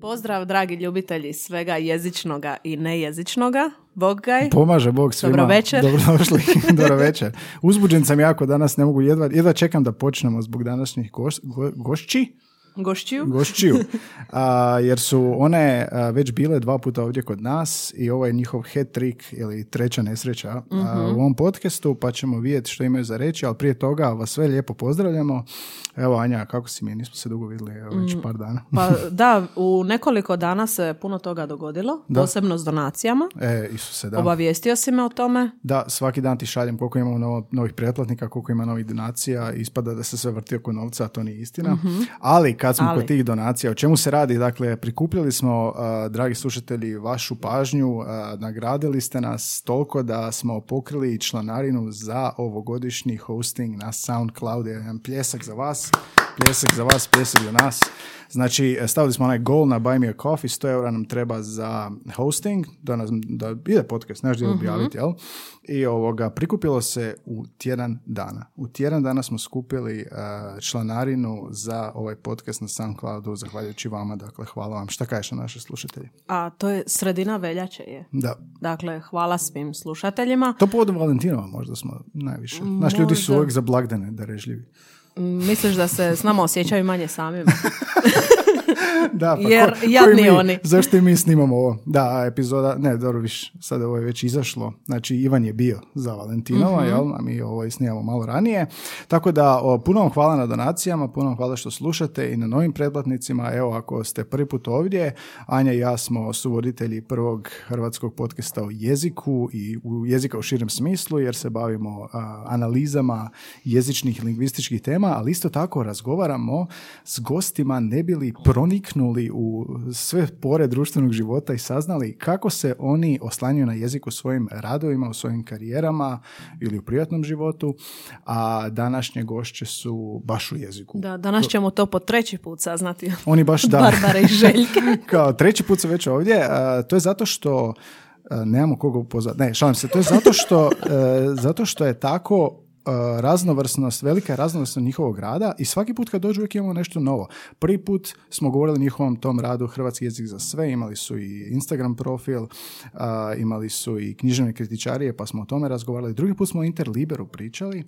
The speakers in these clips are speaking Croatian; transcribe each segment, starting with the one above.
Pozdrav, dragi ljubitelji svega jezičnoga i nejezičnoga. Bog gaj. Pomaže Bog svima. Dobro večer. Dobrodošli. Dobro večer. Uzbuđen sam jako danas, ne mogu jedva, jedva čekam da počnemo zbog današnjih goš, go, gošći. Gošćiju. Gošćiju. A, jer su one a, već bile dva puta ovdje kod nas i ovo je njihov head trick ili treća nesreća a, u ovom podcastu, pa ćemo vidjeti što imaju za reći, ali prije toga vas sve lijepo pozdravljamo. Evo Anja, kako si mi? Nismo se dugo vidjeli, evo već par dana. Pa da, u nekoliko dana se puno toga dogodilo, Da. posebno s donacijama. E, Isuse, da. Obavijestio si me o tome. Da, svaki dan ti šaljem koliko imamo novo, novih pretplatnika, koliko ima novih donacija, ispada da se sve vrti oko novca, a to nije istina. Ali kad smo Ali. kod tih donacija, o čemu se radi? Dakle, prikupljali smo, a, dragi slušatelji, vašu pažnju, a, nagradili ste nas toliko da smo pokrili članarinu za ovogodišnji hosting na SoundCloud. Jedan pljesak za vas, pljesak za vas, pljesak za nas. Znači, stavili smo onaj goal na Buy Me a Coffee, 100 eura nam treba za hosting, da, nas, da ide podcast, znaš gdje objaviti, jel? I ovoga, prikupilo se u tjedan dana. U tjedan dana smo skupili uh, članarinu za ovaj podcast na SoundCloudu, zahvaljujući vama, dakle, hvala vam. Šta kažeš na naše slušatelji? A to je sredina veljače je. Da. Dakle, hvala svim slušateljima. To povodom Valentinova možda smo najviše. Naš ljudi su uvijek za blagdane darežljivi. Mm, Misliš da se s nama osjećaju manje samim? Da, pa Jer ko- jadni mi- oni. Zašto i mi snimamo ovo? Da, epizoda, ne, dobro, viš, sad ovo je već izašlo. Znači, Ivan je bio za Valentinova, Mhm. jel? A mi ovo i snimamo malo ranije. Tako da, o, puno vam hvala na donacijama, puno vam hvala što slušate i na novim pretplatnicima. Evo, ako ste prvi put ovdje, Anja i ja smo suvoditelji prvog hrvatskog podcasta o jeziku i u jezika u širem smislu, jer se bavimo a, analizama jezičnih i lingvističkih tema, ali isto tako razgovaramo s gostima ne bili proniknuli u sve pore društvenog života i saznali kako se oni oslanjaju na jezik u svojim radovima, u svojim karijerama ili u privatnom životu, a današnje gošće su baš u jeziku. Da, danas ćemo to po treći put saznati. Oni baš da. Barbara i Željke. Kao treći put su već ovdje. a, to je zato što a, nemamo koga upozvati. Ne, šalim se. To je zato što, zato što je tako raznovrsnost, velika je raznovrsnost njihovog rada i svaki put kad dođu uvijek imamo nešto novo. Prvi put smo govorili o njihovom tom radu Hrvatski jezik za sve, imali su i Instagram profil, a, imali su i književne kritičarije, pa smo o tome razgovarali. Drugi put smo o Interliberu pričali,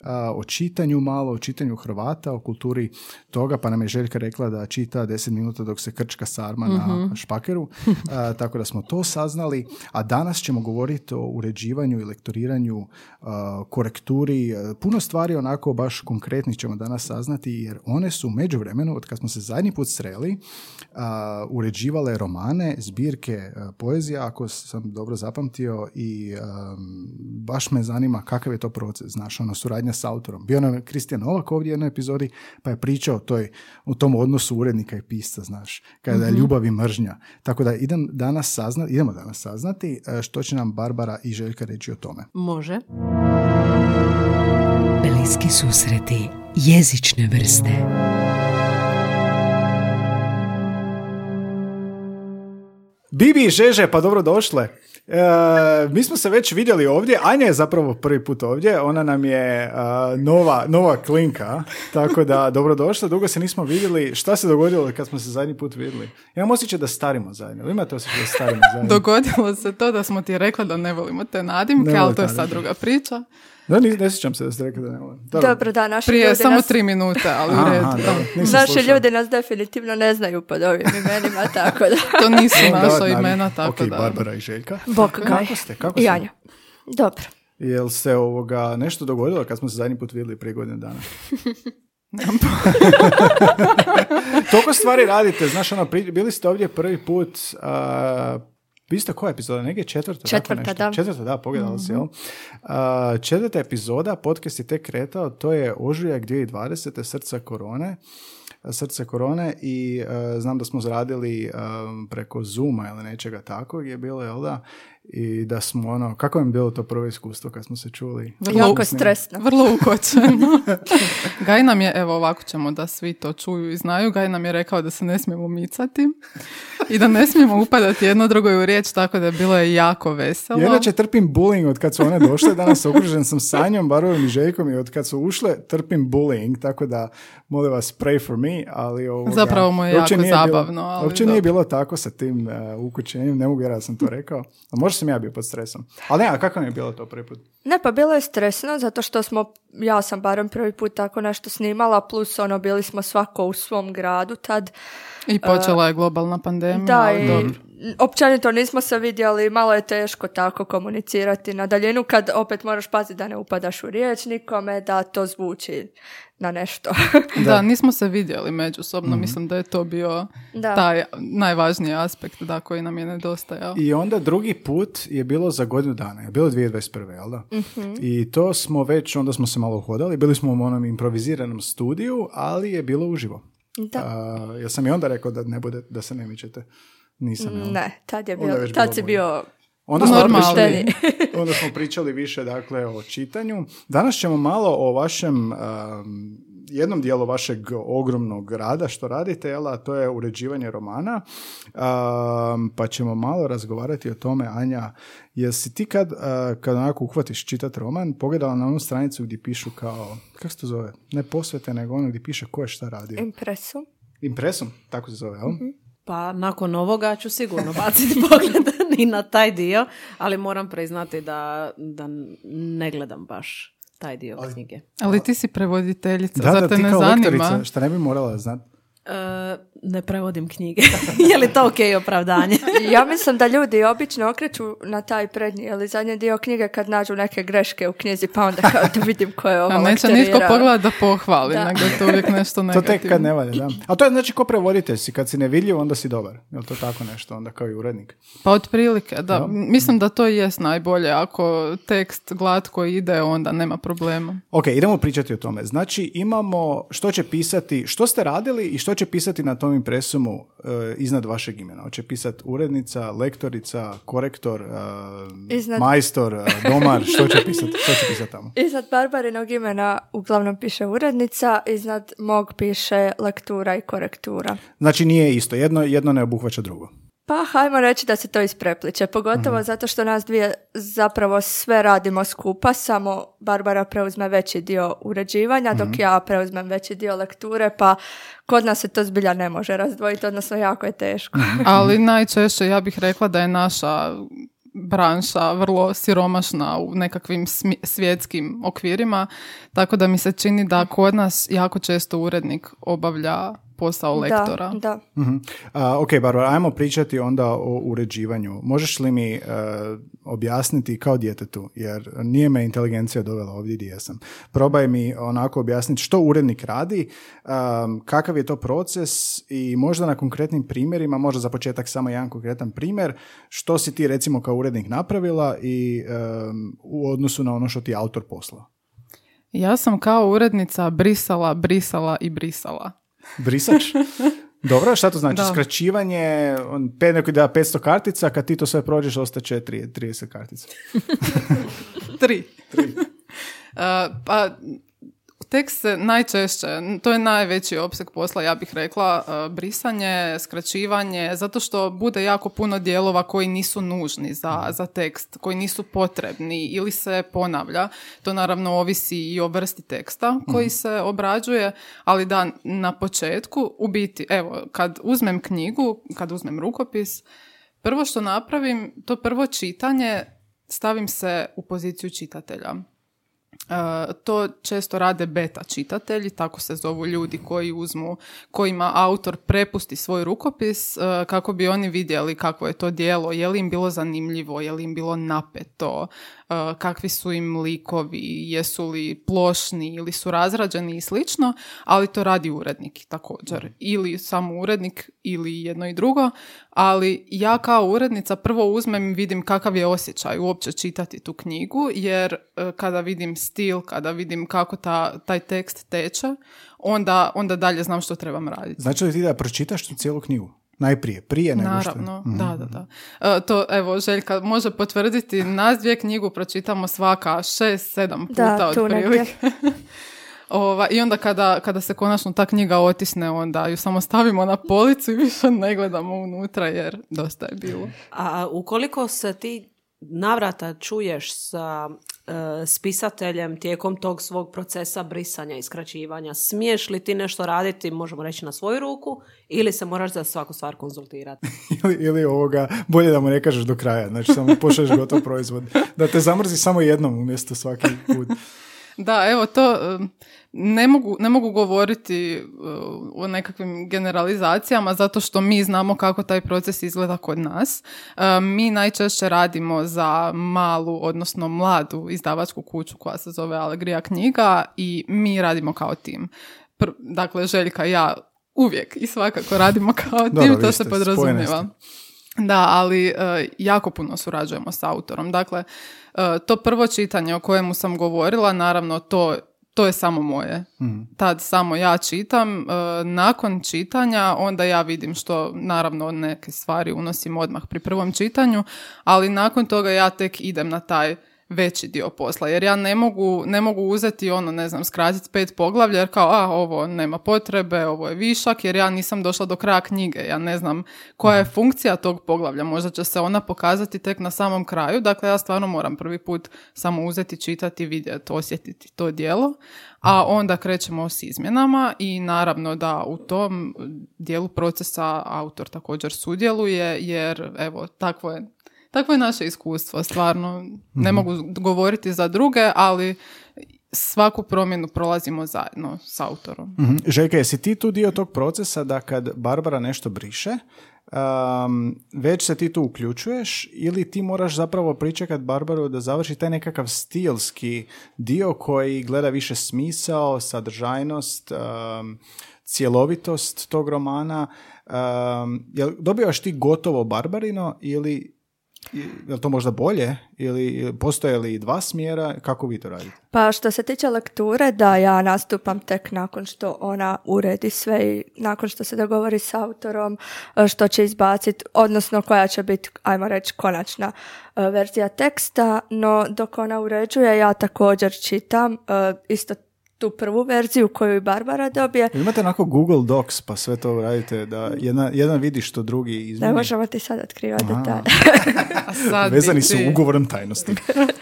a, o čitanju malo, o čitanju Hrvata, o kulturi toga, pa nam je Željka rekla da čita 10 minuta dok se krčka sarma na špakeru, a, tako da smo to saznali, a danas ćemo govoriti o uređivanju i lektoriranju, korekturi, a, puno stvari onako baš konkretnih ćemo danas saznati, jer one su u međuvremenu, od kad smo se zadnji put sreli, a, uređivale romane, zbirke a, poezija, ako sam dobro zapamtio, i am, baš me zanima kakav je to proces, znaš, ono, suradnja s autorom. Bio nam je Kristijan Novak ovdje u jednoj epizodi, pa je pričao o, toj, o tom odnosu urednika i pisca, znaš, kada je ljubav i mržnja. Tako da idem danas saznati, idemo danas saznati e, što će nam Barbara i Željka reći o tome. Može. Bliski susreti jezične vrste. Bibi i Žeže, pa dobro došle. E, mi smo se već vidjeli ovdje, Anja je zapravo prvi put ovdje, ona nam je a, nova, nova klinka, tako da dobro došla, dugo se nismo vidjeli. Šta se dogodilo kad smo se zadnji put vidjeli? Imam osjećaj da starimo zajedno, imate osjećaj da starimo zajedno? Dogodilo se to da smo ti rekli da ne volimo te nadimke, Ne ali to je sad druga priča. Da, ne, ne sjećam se da ste rekli da ne volim. Dobro. Dobro, da, naši Prije ljudi samo nas, tri minute, ali u Aha, redu. dobro, nisam naši slušao. ljudi nas definitivno ne znaju pod ovim imenima, tako da... To nisu naša imena, tako Ok, da... Barbara i Željka. Bog gaj. Kako ste? Kako I ste? Anja. Dobro. Jel se ovoga nešto dogodilo kad smo se zadnji put vidjeli prije godine dana? Toliko stvari radite, znaš, ono, bili ste ovdje prvi put, a, vi ste koja epizoda? Neke četvrta? tako Četvrta, nešto? da. Četvrta, da, pogledala si, jel? A, četvrta epizoda, podcast je tek kretao, to je ožujak 2020. srca korone srce korone i e, znam da smo zaradili e, preko Zuma ili nečega tako je bilo, jel da? I da smo ono, kako je bilo to prvo iskustvo kad smo se čuli? Vrlo Jako stresno. Vrlo ukočeno. Gaj nam je, evo ovako ćemo da svi to čuju i znaju, Gaj nam je rekao da se ne smijemo micati i da ne smijemo upadati jedno drugoj u riječ, tako da je bilo je jako veselo. Ja inače trpim bullying od kad su one došle, danas okružen sam Sanjom, Barovim i Željkom i od kad su ušle trpim bullying, tako da molim vas pray for me, ali ovoga, Zapravo mu je uopće jako bilo- zabavno, ali Uopće nije bilo tako sa tim uh, ukućenjem, ne mogu vjerovati da sam to rekao, a možda sam ja bio pod stresom. Ali ne, a kako mi je bilo to prvi put? Ne, pa bilo je stresno zato što smo, ja sam barem prvi put tako nešto snimala, plus ono, bili smo svako u svom gradu tad. I počela je globalna pandemija. Da, ali i dobro. Općenito nismo se vidjeli, malo je teško tako komunicirati na daljinu kad opet moraš paziti da ne upadaš u riječ nikome, da to zvuči na nešto. Da. nismo se vidjeli međusobno, mislim da je to bio Da. taj najvažniji aspekt da, koji nam je nedostajao. I onda drugi put je bilo za godinu dana, je bilo 2021. jel da? I to smo već, onda smo se malo uhodali, bili smo u onom improviziranom studiju, ali je bilo uživo. da. A, ja sam i onda rekao da ne bude, da se ne mičete. Nisam, jel? Ne, tad je Onda bio, je tad si bio Onda smo, Normalni. pričali, onda smo pričali više dakle o čitanju. Danas ćemo malo o vašem um, jednom dijelu vašeg ogromnog rada što radite, jel, a to je uređivanje romana. Um, pa ćemo malo razgovarati o tome, Anja. Jesi ti kad, uh, kad onako uhvatiš čitat roman, pogledala na onu stranicu gdje pišu kao, kako se to zove? Ne posvete, nego ono gdje piše ko je šta radio. impresu. Impresum, tako se zove, jel? Pa nakon ovoga ću sigurno baciti pogled i na taj dio, ali moram priznati da, da ne gledam baš taj dio knjige. Ali ti si prevoditeljica, Da, zar da, te ti ne kao zanima? lektorica, šta ne bi morala znati. E, ne prevodim knjige. je li to ok opravdanje? Ja mislim da ljudi obično okreću na taj prednji ili zadnji dio knjige kad nađu neke greške u knjizi, pa onda kao da vidim ko je ovo A neće nitko pogledat da pohvali, Da. nego je to uvijek nešto To negativno. tek kad ne valja, da. A to je znači ko prevoditelj si, kad si nevidljiv onda si dobar. Je li to tako nešto onda kao i urednik? Pa otprilike, da. Mislim da to i jest najbolje. Ako tekst glatko ide, onda nema problema. Ok, idemo pričati o tome. Znači imamo što će pisati, što ste radili i što će pisati na tom impresumu e, iznad vašeg imena. Hoće pisati urednica, lektorica, korektor, e, Iznad- majstor, e, domar, što će pisati, pisati tamo? Iznad Barbarinog imena uglavnom piše urednica, iznad mog piše lektura i korektura. Znači nije isto, jedno, jedno ne obuhvaća drugo. Pa hajmo reći da se to isprepliče, pogotovo zato što nas dvije zapravo sve radimo skupa, samo Barbara preuzme veći dio uređivanja, dok ja preuzmem veći dio lekture, pa kod nas se to zbilja ne može razdvojiti, odnosno jako je teško. Ali najčešće ja bih rekla da je naša branša vrlo siromašna u nekakvim svjetskim okvirima, tako da mi se čini da kod nas jako često urednik obavlja posao lektora. Da, da. Mhm. A, ok, Barbara, ajmo pričati onda o uređivanju. Možeš li mi e, objasniti kao djetetu, jer nije me inteligencija dovela ovdje gdje jesam. Probaj mi onako objasniti što urednik radi, um, kakav je to proces i možda na konkretnim primjerima, možda za početak samo jedan konkretan primjer, što si ti recimo kao urednik napravila i um, u odnosu na ono što ti autor posla. Ja sam kao urednica brisala, brisala i brisala. Brisač? Dobro, šta to znači? Da. Skraćivanje, on, pe, neko da 500 kartica, kad ti to sve prođeš, ostaće 3, 30 kartica. Tri. Uh, pa tekst se najčešće, to je najveći opseg posla, ja bih rekla, uh, brisanje, skraćivanje, zato što bude jako puno dijelova koji nisu nužni za, za tekst, koji nisu potrebni ili se ponavlja. To naravno ovisi i o vrsti teksta koji se obrađuje, ali da na početku, u biti, evo, kad uzmem knjigu, kad uzmem rukopis, prvo što napravim, to prvo čitanje stavim se u poziciju čitatelja. E, to često rade beta čitatelji, tako se zovu ljudi koji uzmu, kojima autor prepusti svoj rukopis e, kako bi oni vidjeli kakvo je to dijelo, je li im bilo zanimljivo, je li im bilo napeto, kakvi su im likovi, jesu li plošni ili su razrađeni i slično, ali to radi urednik također. Ili samo urednik ili jedno i drugo, ali ja kao urednica prvo uzmem i vidim kakav je osjećaj uopće čitati tu knjigu, jer e, kada vidim stil, kada vidim kako ta, taj tekst teče, onda, onda dalje znam što trebam raditi. Znači li ti da pročitaš tu cijelu knjigu? Najprije, prije nego što... Naravno, da, da, da. E, to, evo, Željka može potvrditi, nas dvije knjigu pročitamo svaka šest, sedam puta Da, otprilike. Ova, I onda kada, kada se konačno ta knjiga otisne, onda ju samo stavimo na policu i više ne gledamo unutra jer dosta je bilo. A ukoliko se ti navrata čuješ sa e, spisateljem tijekom tog svog procesa brisanja i skraćivanja, smiješ li ti nešto raditi, možemo reći na svoju ruku, ili se moraš za svaku stvar konzultirati? ili, ili ovoga, bolje da mu ne kažeš do kraja, znači samo pošalješ gotov proizvod. Da te zamrzi samo jednom umjesto svaki put. Da, evo to um, ne mogu, ne mogu govoriti uh, o nekakvim generalizacijama zato što mi znamo kako taj proces izgleda kod nas. Um, mi najčešće radimo za malu, odnosno mladu izdavačku kuću koja se zove Alegrija knjiga i mi radimo kao tim. Pr- dakle, Željka i ja uvijek i svakako radimo kao tim, Dobro, to se podrazumijeva. Da, ali e, jako puno surađujemo s autorom. Dakle, to prvo čitanje o kojemu sam govorila, naravno to, to je samo moje. Tad samo ja čitam. E, nakon čitanja onda ja vidim što naravno neke stvari unosim odmah pri prvom čitanju, ali nakon toga ja tek idem na taj veći dio posla, jer ja ne mogu, ne mogu uzeti ono, ne znam, skratiti pet poglavlja, jer kao, a, ovo nema potrebe, ovo je višak, jer ja nisam došla do kraja knjige, ja ne znam koja je funkcija tog poglavlja, možda će se ona pokazati tek na samom kraju, dakle ja stvarno moram prvi put samo uzeti, čitati, vidjeti, osjetiti to dijelo, a onda krećemo s izmjenama i naravno da u tom dijelu procesa autor također sudjeluje, jer evo, takvo je Takvo je naše iskustvo, stvarno. Ne mogu govoriti za druge, ali svaku promjenu prolazimo zajedno s autorom. Mhm. Željka, jesi ti tu dio tog procesa da kad Barbara nešto briše, um, već se ti tu uključuješ ili ti moraš zapravo pričekat Barbaru da završi taj nekakav stilski dio koji gleda više smisao, sadržajnost, um, cjelovitost tog romana. Um, jel dobivaš ti gotovo Barbarino ili je li to možda bolje? Ili postoje li dva smjera, kako vi to radite? Pa što se tiče lekture, da ja nastupam tek nakon što ona uredi sve i nakon što se dogovori s autorom e, što će izbaciti, odnosno koja će biti, ajmo reći, konačna e, verzija teksta, no dok ona uređuje ja također čitam e, isto tu prvu verziju koju i Barbara dobije. Imate onako Google Docs pa sve to radite da jedna, jedan vidi što drugi Ne izmijeni? možemo ti sad otkrivati detalje. A sad bi Vezani su ugovorom tajnosti.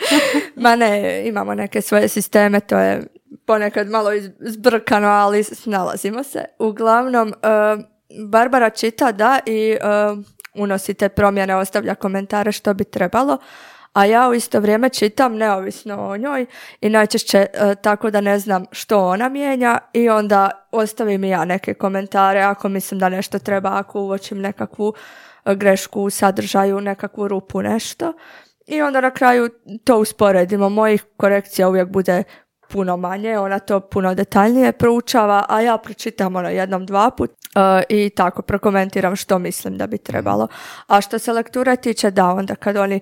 Ma ne, imamo neke svoje sisteme, to je ponekad malo iz- zbrkano, ali snalazimo se. Uglavnom, e, Barbara čita da i e, unosi te promjene, ostavlja komentare što bi trebalo, a ja u isto vrijeme čitam neovisno o njoj i najčešće e, tako da ne znam što ona mijenja i onda ostavim i ja neke komentare ako mislim da nešto treba, ako uočim nekakvu e, grešku u sadržaju, nekakvu rupu, nešto. I onda na kraju to usporedimo. Mojih korekcija uvijek bude puno manje, ona to puno detaljnije proučava, a ja pročitam ono jednom, dva put e, i tako prokomentiram što mislim da bi trebalo. A što se lekture tiče, da, onda kad oni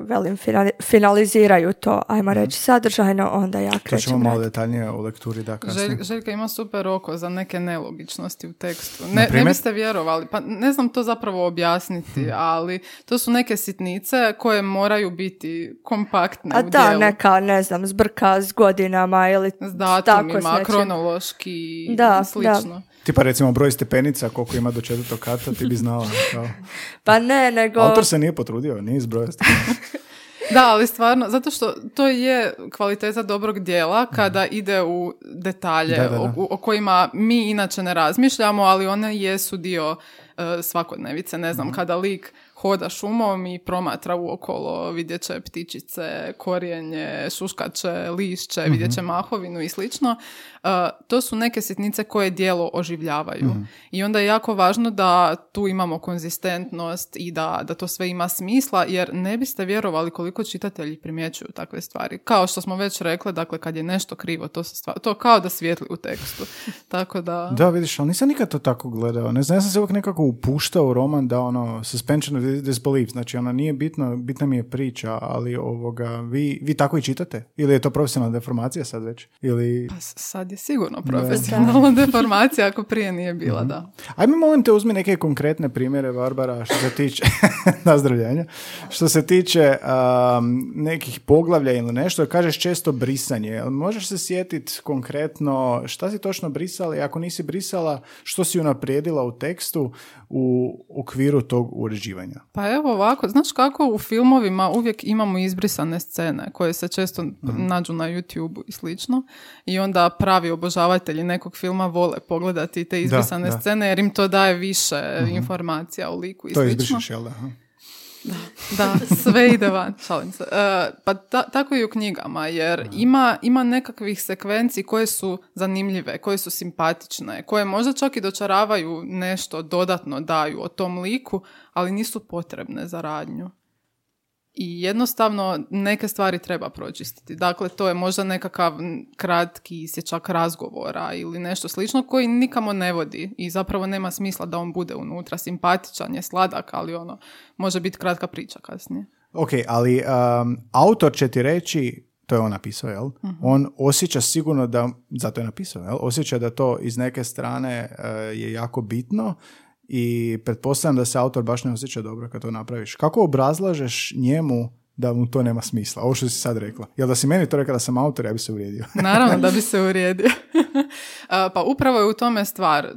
velim, finali- finaliziraju to, ajmo reći, sadržajno, onda ja To ćemo krećem malo detaljnije u lekturi da kasnije. Želj- Željka ima super oko za neke nelogičnosti u tekstu. Ne, ne biste vjerovali, pa ne znam to zapravo objasniti, ali to su neke sitnice koje moraju biti kompaktne A u da, dijelu. neka, ne znam, zbrka s godinama ili S tako s datumima, nečim. kronološki i Da, slično. Tipa recimo broj stepenica koliko ima do četvrtog kata, ti bi znala. Kao. Pa ne, nego... Autor se nije potrudio, nije izbrojao stepenica. Da, ali stvarno, zato što to je kvaliteta dobrog dijela kada ide u detalje Da, da, da. O, o kojima mi inače ne razmišljamo, ali one jesu dio e, svakodnevice. Ne znam, kada lik hoda šumom i promatra uokolo, vidjet će ptičice, korijenje, šuškače, lišće, vidjet će mahovinu i slično. E, to su neke sitnice koje dijelo oživljavaju. I onda je jako važno da tu imamo konzistentnost i da, da to sve ima smisla, jer ne biste vjerovali koliko čitatelji primjećuju takve stvari. Kao što smo već rekli, dakle, kad je nešto krivo, to, se stvar, to kao da svijetli u tekstu. Tako da... Da, vidiš, ali nisam nikad to tako gledao. Ne znam, ja sam se uvijek nekako upuštao u roman da ono, suspension of disbelief, znači ona nije bitno, bitna mi je priča, ali ovoga, vi, vi tako i čitate? Ili je to profesionalna deformacija sad već? Ili... Pa sad je sigurno profesionalna deformacija ako prije nije bila, Mhm. da. Ajme, molim te, uzmi neke konkretne primjere, Barbara, što se tiče nazdravljanja, što se tiče um, nekih poglavlja ili nešto, kažeš često brisanje. Možeš se sjetiti konkretno šta si točno brisala i ako nisi brisala, što si unaprijedila u tekstu u okviru tog uređivanja? Pa evo ovako, znaš kako u filmovima uvijek imamo izbrisane scene koje se često nađu na YouTube i slično i onda pravi obožavatelji nekog filma vole pogledati te izbrisane da. scene jer im to daje više informacija o liku i To slično. izbrišeš, jel da? Aha. Da, sve ide van, šalim se. E, pa ta- tako i u knjigama, jer ima, ima nekakvih sekvenci koje su zanimljive, koje su simpatične, koje možda čak i dočaravaju nešto dodatno daju o tom liku, ali nisu potrebne za radnju. I jednostavno neke stvari treba pročistiti. Dakle, to je možda nekakav kratki isječak razgovora ili nešto slično koji nikamo ne vodi i zapravo nema smisla da on bude unutra. Simpatičan je, sladak, ali ono, može biti kratka priča kasnije. Ok, ali um, autor će ti reći, to je on napisao, jel? On osjeća sigurno da, zato je napisao, jel? Osjeća da to iz neke strane uh, je jako bitno i pretpostavljam da se autor baš ne osjeća dobro kad to napraviš. Kako obrazlažeš njemu da mu to nema smisla? Ovo što si sad rekla. Jel da si meni to rekla da sam autor, ja bi se uvrijedio. Naravno da bi se urijedio. A, pa upravo je u tome stvar.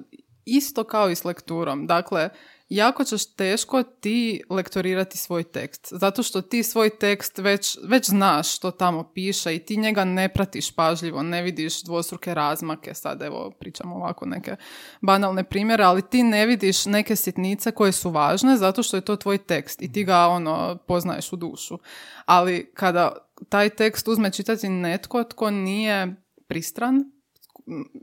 Isto kao i s lekturom. Dakle, jako ćeš teško ti lektorirati svoj tekst. Zato što ti svoj tekst već, već znaš što tamo piše i ti njega ne pratiš pažljivo, ne vidiš dvostruke razmake. Sad evo pričamo ovako neke banalne primjere, ali ti ne vidiš neke sitnice koje su važne zato što je to tvoj tekst i ti ga ono poznaješ u dušu. Ali kada taj tekst uzme čitati netko tko nije pristran,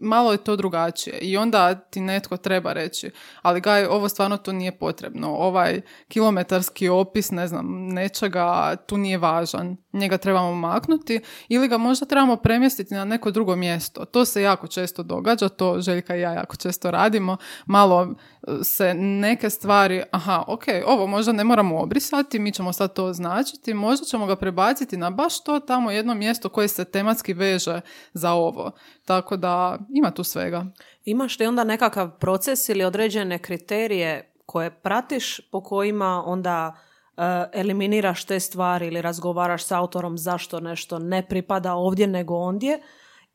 malo je to drugačije i onda ti netko treba reći, ali gaj, ovo stvarno tu nije potrebno, ovaj kilometarski opis, ne znam, nečega tu nije važan, njega trebamo maknuti ili ga možda trebamo premjestiti na neko drugo mjesto. To se jako često događa, to Željka i ja jako često radimo, malo e, se neke stvari, aha, ok, ovo možda ne moramo obrisati, mi ćemo sad to označiti, možda ćemo ga prebaciti na baš to tamo jedno mjesto koje se tematski veže za ovo. Tako da ima tu svega. Imaš li onda nekakav proces ili određene kriterije koje pratiš po kojima onda e, eliminiraš te stvari ili razgovaraš s autorom zašto nešto ne pripada ovdje nego ondje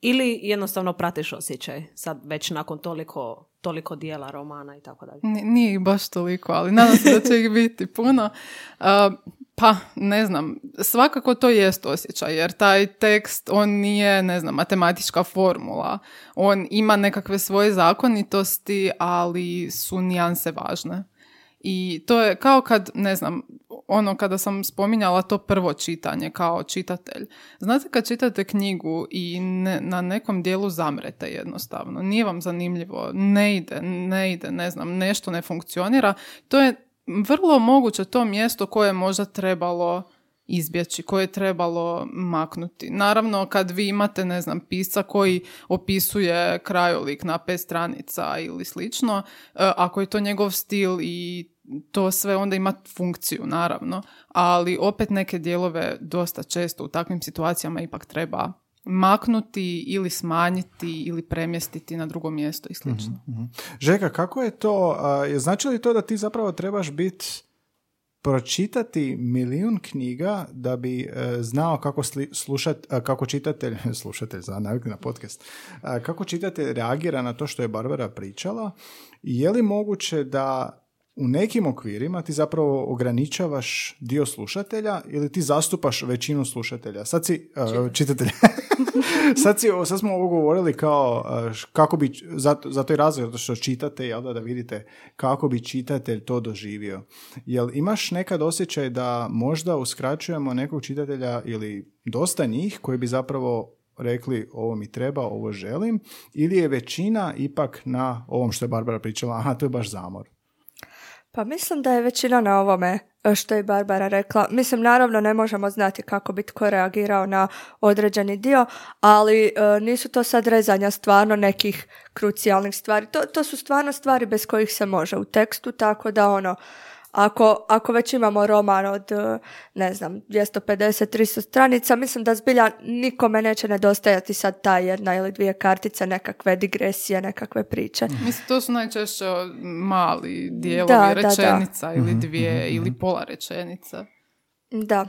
ili jednostavno pratiš osjećaj sad već nakon toliko, toliko dijela romana i tako dalje. Ni- Nije ih baš toliko, ali nadam se da će ih biti puno. Uh, pa, ne znam, svakako to jest osjećaj, jer taj tekst, on nije, ne znam, matematička formula. On ima nekakve svoje zakonitosti, ali su nijanse važne. I to je kao kad, ne znam, ono kada sam spominjala to prvo čitanje kao čitatelj. Znate kad čitate knjigu i ne- na nekom dijelu zamrete jednostavno, nije vam zanimljivo, ne ide, ne ide, ne znam, nešto ne funkcionira, to je vrlo moguće to mjesto koje je možda trebalo izbjeći, koje je trebalo maknuti. Naravno, kad vi imate, ne znam, pisca koji opisuje krajolik na pet stranica ili slično, e, ako je to njegov stil i to sve onda ima funkciju, naravno, ali opet neke dijelove dosta često u takvim situacijama ipak treba maknuti ili smanjiti ili premjestiti na drugo mjesto i slično. Žeka, kako je to, a, znači li to da ti zapravo trebaš biti pročitati milijun knjiga da bi e, znao kako sli, slušat, a, kako čitatelj, slušatelj za na podcast, a, kako čitatelj reagira na to što je Barbara pričala je li moguće da u nekim okvirima ti zapravo ograničavaš dio slušatelja ili ti zastupaš većinu slušatelja. Sad si, uh, čitatelja. sad, si, sad smo ovo govorili kao uh, kako bi, zato, zato i razlog, zato što čitate, jel da, da vidite kako bi čitatelj to doživio. Jel imaš nekad osjećaj da možda uskraćujemo nekog čitatelja ili dosta njih koji bi zapravo rekli ovo mi treba, ovo želim, ili je većina ipak na ovom što je Barbara pričala, aha, to je baš zamor. Pa mislim da je većina na ovome e, što je Barbara rekla. Mislim, naravno ne možemo znati kako bi tko reagirao na određeni dio, ali e, nisu to sad rezanja stvarno nekih krucijalnih stvari. To, to su stvarno stvari bez kojih se može u tekstu, tako da ono, Ako, ako već imamo roman od, e, ne znam, 250-300 stranica, mislim da zbilja nikome neće nedostajati sad ta jedna ili dvije kartice, nekakve digresije, nekakve priče. Mislim, to su najčešće mali dijelovi Da, da, da. rečenica ili dvije ili pola rečenica. Da.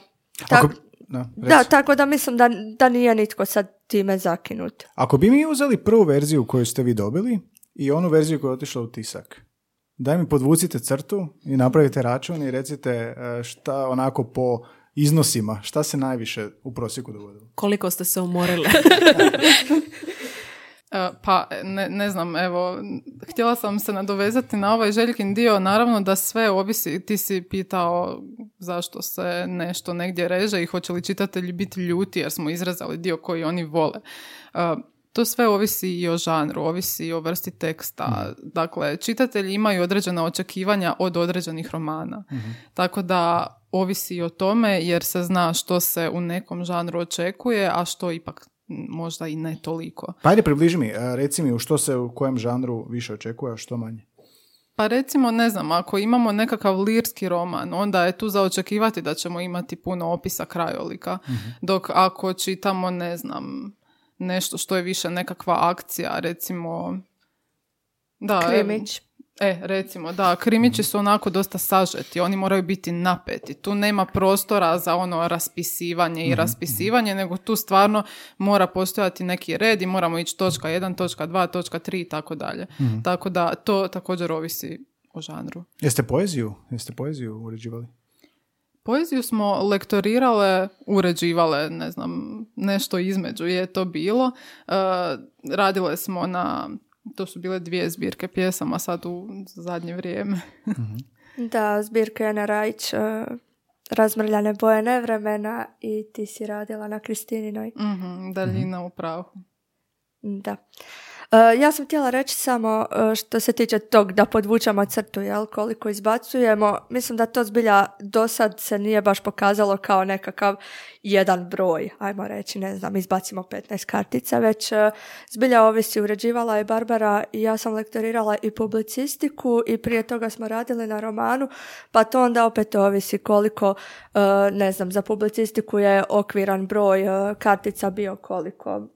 Ako, Tak- da, da, tako da mislim da, da nije nitko sad time zakinut. Ako bi mi uzeli prvu verziju koju ste vi dobili i onu verziju koja je otišla u tisak, daj mi podvucite crtu i napravite račun i recite e, šta onako po iznosima, šta se najviše u prosjeku dogodilo. Koliko ste se umorili? E, Pa, ne, ne znam, evo, htjela sam se nadovezati na ovaj Željkin dio, naravno da sve ovisi, ti si pitao zašto se nešto negdje reže i hoće li čitatelji biti ljuti jer smo izrezali dio koji oni vole. To sve ovisi i o žanru, ovisi i o vrsti teksta. Dakle, čitatelji imaju određena očekivanja od određenih romana. Tako da ovisi i o tome jer se zna što se u nekom žanru očekuje, a što ipak možda i ne toliko. Pa ajde približi mi, e, reci mi u što se u kojem žanru više očekuje, a što manje. Pa recimo, ne znam, ako imamo nekakav lirski roman, onda je tu za očekivati da ćemo imati puno opisa krajolika. Dok ako čitamo, ne znam, nešto što je više nekakva akcija, recimo... Da, e, Krimić. E, recimo, da, krimići su onako dosta sažeti, oni moraju biti napeti. Tu nema prostora za ono raspisivanje i raspisivanje, nego tu stvarno mora postojati neki red i moramo ići točka 1, točka 2, točka 3 i tako dalje. Tako da to također ovisi o žanru. Jeste poeziju? Jeste poeziju uređivali? Poeziju smo lektorirale, uređivale, ne znam, nešto između je to bilo. E, radile smo na, to su bile dvije zbirke pjesama sad u zadnje vrijeme. Da, zbirka Jana Rajić, e, Razmrljane boje nevremena i ti si radila na Kristininoj. Mhm, daljina u prahu. Da. E, ja sam htjela reći samo e, što se tiče tog da podvučemo crtu, jel, koliko izbacujemo. Mislim da to zbilja do sad se nije baš pokazalo kao nekakav jedan broj, ajmo reći, ne znam, izbacimo 15 kartica, već e, zbilja ovisi uređivala je Barbara i ja sam lektorirala i publicistiku i prije toga smo radili na romanu, pa to onda opet ovisi koliko, ne znam, za publicistiku je okviran broj kartica bio koliko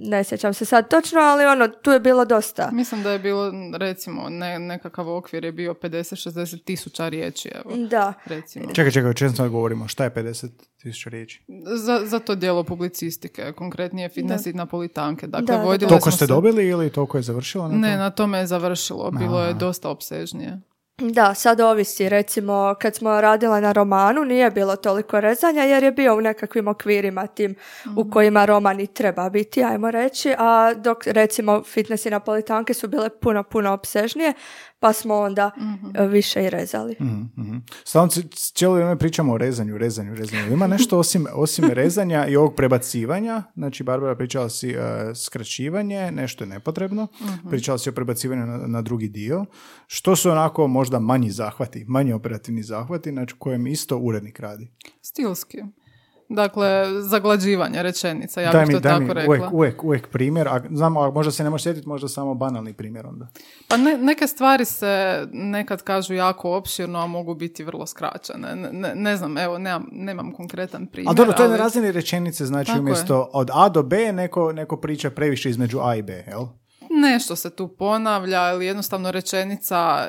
ne sjećam se sad točno, ali ono, tu je bilo dosta. Mislim da je bilo, recimo, ne, nekakav okvir je bio 50-60 tisuća riječi, evo, Da. recimo. Čekaj, čekaj, čemu sad govorimo? Šta je 50 tisuća riječi? Za, za to dijelo publicistike, konkretnije fitness i napolitanke. Dakle, Da, da, da. Toliko ste se- dobili ili toliko je završilo? Na Ne, to? na tome je završilo. Bilo je dosta opsežnije. Da, sad ovisi. Recimo, kad smo radile na romanu, nije bilo toliko rezanja jer je bio u nekakvim okvirima tim u kojima roman i treba biti, ajmo reći, a dok recimo fitness i napolitanke su bile puno, puno opsežnije, pa smo onda e, više i rezali. Mhm, mhm. Stalno c- cijelo vrijeme pričamo o rezanju, rezanju, rezanju. Ima nešto osim, osim rezanja i ovog prebacivanja. Znači, Barbara pričala si uh, skraćivanje, nešto je nepotrebno. Pričala si o prebacivanju na, na drugi dio. Što su onako možda manji zahvati, manje operativni zahvati, znači kojem isto urednik radi. Stilski. Dakle, zaglađivanje rečenica, ja daj bih mi, to daj tako mi rekla. uvijek, uvijek, uvijek primjer, a znamo, a možda se ne može sjetiti, možda samo banalni primjer onda. Pa ne, neke stvari se nekad kažu jako opširno, a mogu biti vrlo skraćene. Ne, ne, ne znam, evo, nemam, nemam konkretan primjer. A dobro, to je na ali- razini rečenice, znači Tako je. umjesto od A do B neko, neko priča previše između A i B, jel? Nešto se tu ponavlja ili jednostavno rečenica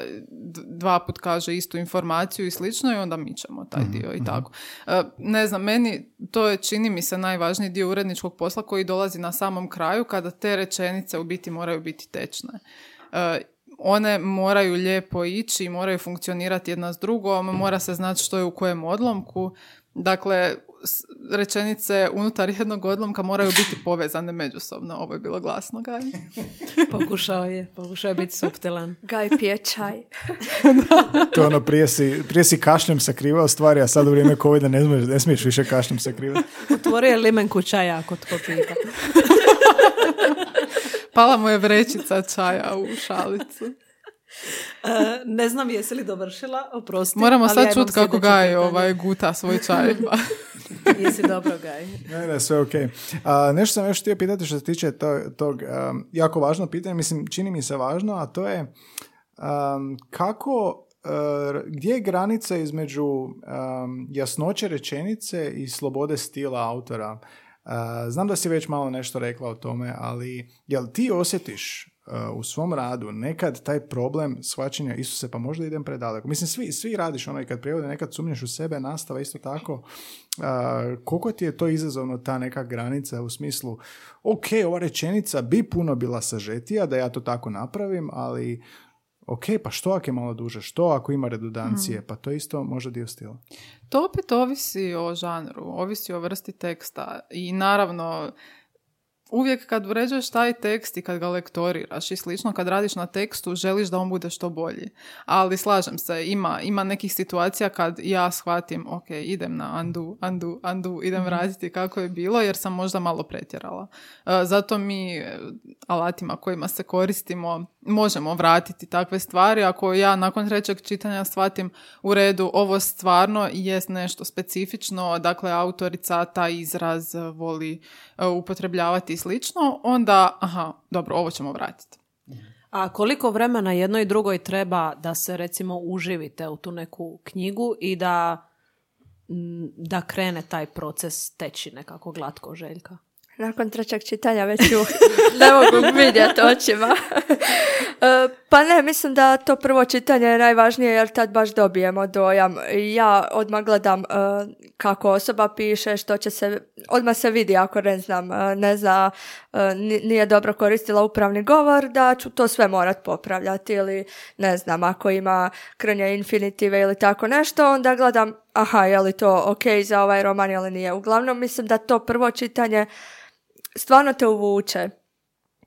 dva put kaže istu informaciju i slično i onda mičemo taj dio i tako. E, ne znam, meni to je čini mi se najvažniji dio uredničkog posla koji dolazi na samom kraju kada te rečenice u biti moraju biti tečne. E, one moraju lijepo ići, moraju funkcionirati jedna s drugom, mora se znati što je u kojem odlomku. Dakle, rečenice unutar jednog odlomka moraju biti povezane međusobno. Ovo je bilo glasno, Gaj. Pokušao je, pokušao je biti suptilan. Gaj pije čaj. To je ono, prije si, prije si kašljem sakrivao stvari, a sad u vrijeme covida ne, smiješ, ne smiješ više kašljem sakrivati. Otvorio je limenku čaja ako tko pita. Pala mu je vrećica čaja u šalicu. E, ne znam jesi li dovršila, oprosti. Moramo sad ja imam čut kako Gaj pitanje. ovaj, guta svoj čaj. Jesi dobro, Gaj. Ne, ne, sve ok. A, nešto sam još htio pitati što se tiče to, tog um, jako važno pitanje, mislim, čini mi se važno, a to je um, kako e, gdje je granica između um, jasnoće rečenice i slobode stila autora? Uh, znam da si već malo nešto rekla o tome, ali jel ti osjetiš uh, u svom radu nekad taj problem shvaćanja Isuse, pa možda idem predaleko. Mislim, svi, svi radiš ono i kad prijevode, nekad sumnjaš u sebe, nastava isto tako. Uh, koliko ti je to izazovno ta neka granica u smislu, ok, ova rečenica bi puno bila sažetija da ja to tako napravim, ali ok, pa što ako je malo duže, što ako ima redundancije, pa to isto može dio stila. To opet ovisi o žanru, ovisi o vrsti teksta i naravno uvijek kad uređuješ taj tekst i kad ga lektoriraš i slično, kad radiš na tekstu, želiš da on bude što bolji. Ali slažem se, ima, ima nekih situacija kad ja shvatim, ok, idem na undo, undo, undo, idem vratiti kako je bilo jer sam možda malo pretjerala. E, zato mi e, alatima kojima se koristimo možemo vratiti takve stvari. Ako ja nakon trećeg čitanja shvatim u redu, ovo stvarno jest nešto specifično, dakle autorica taj izraz voli e, upotrebljavati i slično, onda aha, dobro, ovo ćemo vratiti. A koliko vremena jednoj i drugoj treba da se recimo uživite u tu neku knjigu i da, da krene taj proces teći nekako glatko željka? Nakon trećeg čitanja već ju ne mogu vidjeti očima. E, pa ne, mislim da to prvo čitanje je najvažnije jer tad baš dobijemo dojam. Ja odmah gledam e, kako osoba piše, što će se, odmah se vidi ako ne znam, e, ne zna, nije dobro koristila upravni govor, da ću to sve morat popravljati ili ne znam, ako ima krnje infinitive ili tako nešto, onda gledam, aha, je li to ok za ovaj roman ili nije. Uglavnom mislim da to prvo čitanje stvarno te uvuče.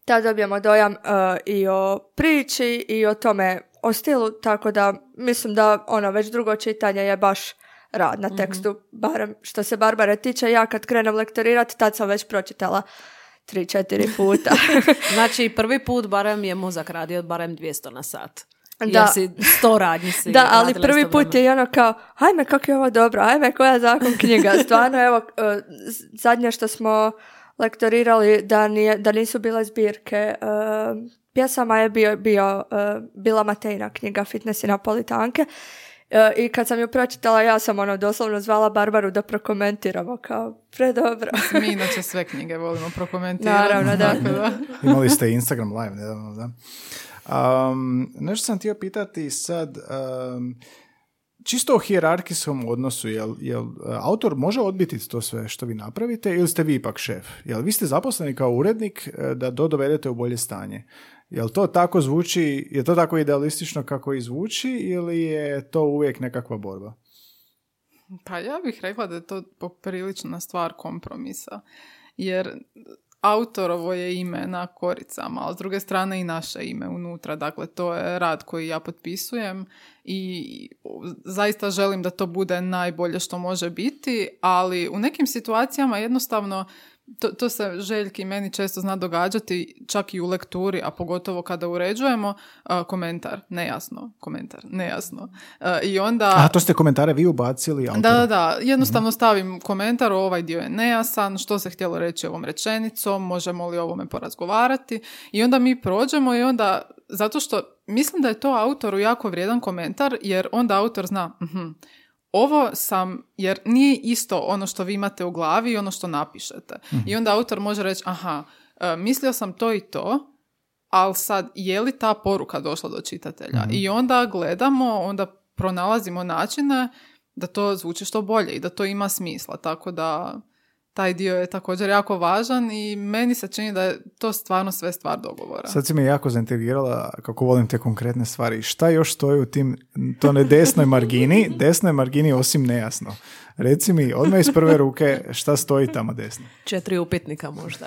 Tad dobijemo dojam uh, i o priči i o tome, o stilu, tako da mislim da ono već drugo čitanje je baš rad na tekstu, barem što se Barbare tiče, ja kad krenem lektorirati, tad sam već pročitala tri, četiri puta. znači prvi put barem je mozak radio barem 200 na sat. Da. Jer si sto radnji si Da, ali prvi put je ono kao, ajme kako je ovo dobro, ajme koja zakon knjiga. Stvarno, evo, e, zadnje što smo lektorirali da, nije, da nisu bile zbirke e, pjesama je bio, bio, e, bila Matejna knjiga Fitness i Napolitanke. I kad sam ju pročitala, ja sam ono doslovno zvala Barbaru da prokomentiramo kao predobro. Mi inače sve knjige volimo prokomentirati. Naravno, da. tako da. Imali ste Instagram live nedavno, da. Um, nešto sam htio pitati sad, um, čisto o hijerarkijskom odnosu, jel, jel autor može odbiti to sve što vi napravite ili ste vi ipak šef? Jel vi ste zaposleni kao urednik uh, da to dovedete u bolje stanje? Jel to tako zvuči, je to tako idealistično kako i zvuči ili je to uvijek nekakva borba? Pa ja bih rekla da je to poprilična stvar kompromisa. Jer autorovo je ime na koricama, a s druge strane i naše ime unutra. Dakle, to je rad koji ja potpisujem i zaista želim da to bude najbolje što može biti, ali u nekim situacijama jednostavno to, to se Željki meni često zna događati čak i u lekturi, a pogotovo kada uređujemo, a, komentar, nejasno, komentar, nejasno. A, I onda... A to ste komentare vi ubacili autoru? Da, da, da. Jednostavno stavim komentar, ovaj dio je nejasan, što se htjelo reći ovom rečenicom, možemo li o ovome porazgovarati. I onda mi prođemo i onda, zato što mislim da je to autoru jako vrijedan komentar, jer onda autor zna, "Mhm, ovo sam, jer nije isto ono što vi imate u glavi i ono što napišete. I onda autor može reći, aha, e, mislio sam to i to, ali sad je li ta poruka došla do čitatelja? I onda gledamo, onda pronalazimo načine da to zvuči što bolje i da to ima smisla. Tako da taj dio je također jako važan i meni se čini da je to stvarno sve stvar dogovora. Sad si me jako zaintegrirala kako volim te konkretne stvari. Šta još stoji u tim, to ne desnoj margini, desnoj margini osim nejasno. Reci mi odmah iz prve ruke šta stoji tamo desno. Četiri upitnika možda.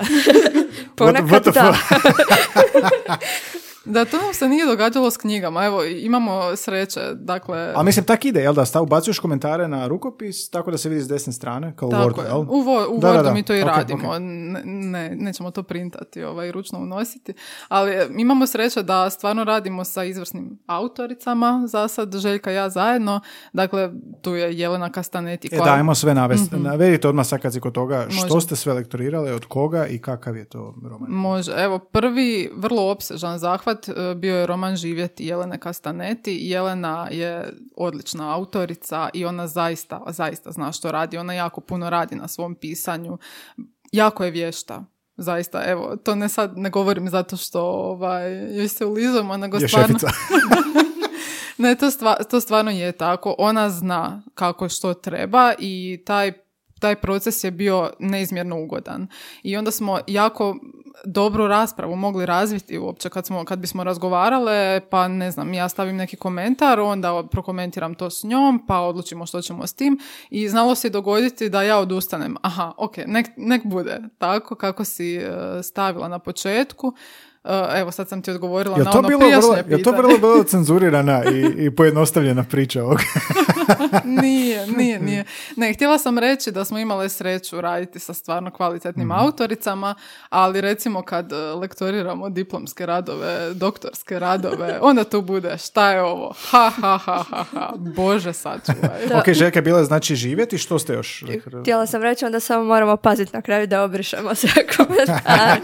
Ponekad da. Da, to nam se nije događalo s knjigama. Evo, imamo sreće, dakle... A mislim, tak ide, jel da? Stav, ubacuješ komentare na rukopis, tako da se vidi s desne strane, kao u Tako Wordu, je. jel? U, Wo- u Da, da, Wordu da. mi to i Ok, radimo. ok. Ne, ne, nećemo to printati, ovaj, ručno unositi. Ali e, imamo sreće da stvarno radimo sa izvrsnim autoricama, za sad Željka i ja zajedno. Dakle, tu je Jelena Kastaneti. E, koja- dajmo sve navesti. Navedite odmah sad kad si kod toga što. Može. ste sve lektorirali, od koga i kakav je to roman. Može. Evo, prvi vrlo opsežan zahvat poduhvat e, bio je roman Živjeti Jelene Kastaneti. Jelena je odlična autorica i ona zaista, zaista zna što radi. Ona jako puno radi na svom pisanju. Jako je vješta. Zaista, evo, to ne sad ne govorim zato što ovaj, joj se ulizujemo, nego Je stvarno... Ne, to, stva- to stvarno je tako. Ona zna kako što treba i taj, taj proces je bio neizmjerno ugodan. I onda smo jako dobru raspravu mogli razviti uopće kad, smo, kad bismo razgovarale, pa ne znam, ja stavim neki komentar, onda prokomentiram to s njom, pa odlučimo što ćemo s tim i znalo se dogoditi da ja odustanem. Aha, ok, nek, nek bude tako kako si e, stavila na početku. E, evo, sad sam ti odgovorila Je na to ono bilo prijašnje vrlo, je to pitanje. vrlo, cenzurirana i, i pojednostavljena priča ovog? nije, nije, nije. Ne, htjela sam reći da smo imale sreću raditi sa stvarno kvalitetnim Mhm. autoricama, ali recimo kad e, lektoriramo diplomske radove, doktorske radove, onda tu bude šta je ovo? Ha, ha, ha, ha, ha. Bože sačuvaj. Ok, Željka, bila je znači živjeti, što ste još? Htjela sam reći, onda samo moramo paziti na kraju da obrišemo sve komentare.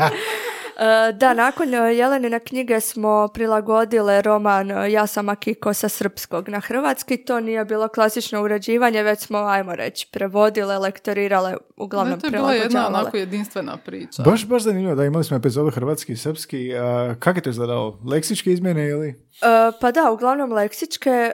E, Da, nakon e, Jelenine knjige smo prilagodile roman e, Ja sam Akiko sa srpskog na hrvatski. To nije bilo klasično uređivanje, već smo, ajmo reći, prevodile, lektorirale, uglavnom Ne, to je bila jedna onako jedinstvena priča. Baš, baš zanimljivo da imali smo epizodu hrvatski i srpski. A, kako je to izgledalo? Leksičke izmjene ili? E, pa da, uglavnom leksičke, e,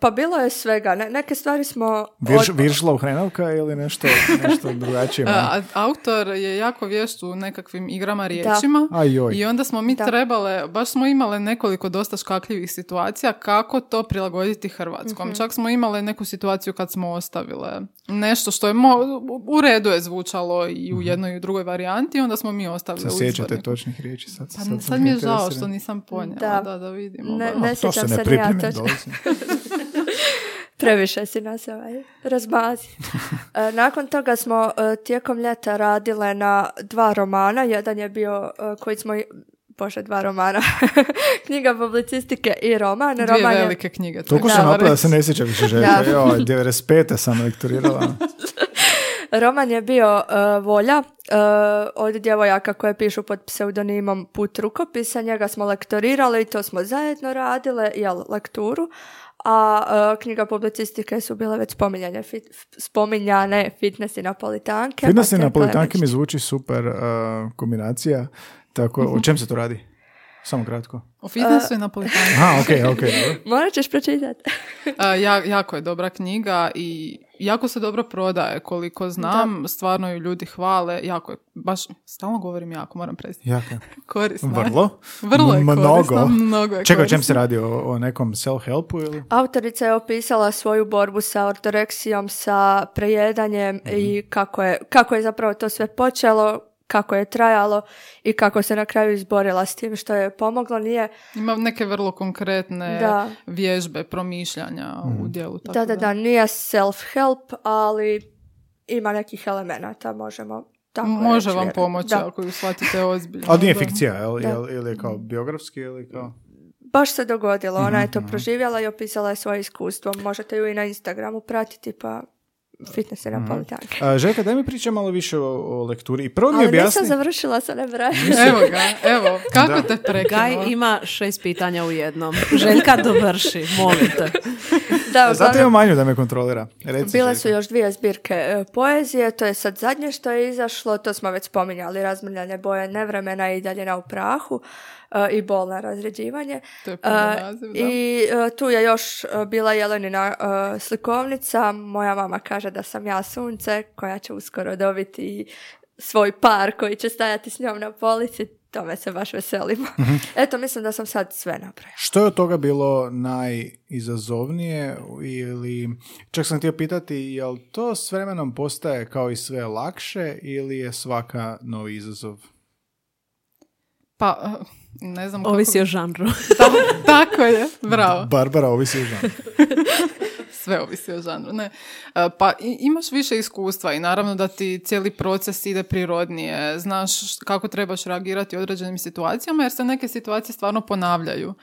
pa bilo je svega. Ne- neke stvari smo... Virš, od- Viršlav Hrenovka ili nešto, nešto drugačije? A, autor je jako vješt u nekakvim igrama riječima Ajoj. i onda smo mi Da. trebale, baš smo imale nekoliko dosta škakljivih situacija kako to prilagoditi hrvatskom. Mhm. Čak smo imale neku situaciju kad smo ostavile nešto što je mo- u redu je zvučalo i u jednoj i u drugoj varijanti, onda smo mi ostavili Se u sjećate točnih riječi? Sad, Pa sad, sam sad mi je žao što nisam ponijela, Da. da, da, vidimo. Ne- ne To se sjećam ne se ni ja točno. Previše si nas ovaj razmazi. E, Nakon toga smo e, tijekom ljeta radile na dva romana. Jedan je bio e, koji smo... Bože, dva romana. Knjiga publicistike i roman. Dvije roman je- velike knjige. Toliko sam napravila da se ne sjećam više. Joj, 95. sam lektorirala. Roman je bio e, Volja e, od djevojaka koje pišu pod pseudonimom Put rukopisa. Njega smo lektorirali i to smo zajedno radile, jel, lekturu. A e, knjiga publicistike su bile već spominjane, fit, spominjane fitness i napolitanke. Fitness i napolitanke mi zvuči super uh, kombinacija. Tako, o čem se to radi? Samo kratko. U fitnessu i napolitanu. Aha, ok, ok, dobro. Morat ćeš pročitati. A, ja, jako je dobra knjiga i jako se dobro prodaje koliko znam, stvarno ju ljudi hvale, jako je, baš, stalno govorim jako, moram prestati. Jako. Korisno. Vrlo? Vrlo je M- korisno, mnogo je Čekaj, o čem se radi? O, o nekom self-helpu ili? Autorica je opisala svoju borbu sa ortoreksijom, sa prejedanjem i kako je, kako je zapravo to sve počelo, kako je trajalo i kako se na kraju izborila s tim što je pomoglo. Nije, Ima neke vrlo konkretne Da. vježbe, promišljanja u dijelu. Tako da, da, da, nije self-help, ali ima nekih elemenata, možemo tako Može reći, vam pomoći Da. ako ju shvatite ozbiljno. Ali nije fikcija, jel? Ili je kao biografski ili kao... Baš se dogodilo, ona Mhm, je to proživjela i opisala je svoje iskustvo. Možete ju i na Instagramu pratiti, pa fitness Mhm. i napolitanke. A, Željka, daj mi pričaj malo više o, o lekturi. I prvo mi Ali objasni... nisam završila sa nebranjem. Evo ga, evo, kako Da. te prekinuo? Gaj ima šest pitanja u jednom. Željka dovrši, molim te. Da, Zato uglavnom- imam manju da me kontrolira. Reci, Bile su još dvije zbirke e, poezije, to je sad zadnje što je izašlo, to smo već spominjali, razmrljanje boje nevremena i daljina u prahu e, i bolna razređivanje. To je puno E, naziv, da. I e, tu je još e, bila Jelenina e, slikovnica, moja mama kaže da sam ja sunce koja će uskoro dobiti svoj par koji će stajati s njom na polici, tome se baš veselimo. Mhm. Eto, mislim da sam sad sve napravila. Što je od toga bilo najizazovnije ili čak sam htio pitati jel to s vremenom postaje kao i sve lakše ili je svaka novi izazov? Pa, eh, ne znam kako... Ovisi o žanru. Ta- tako je, bravo. Barbara ovisi o žanru. Sve ovisi o žanru. Ne. E, Pa imaš više iskustva i naravno da ti cijeli proces ide prirodnije. Znaš kako trebaš reagirati u određenim situacijama jer se neke situacije stvarno ponavljaju.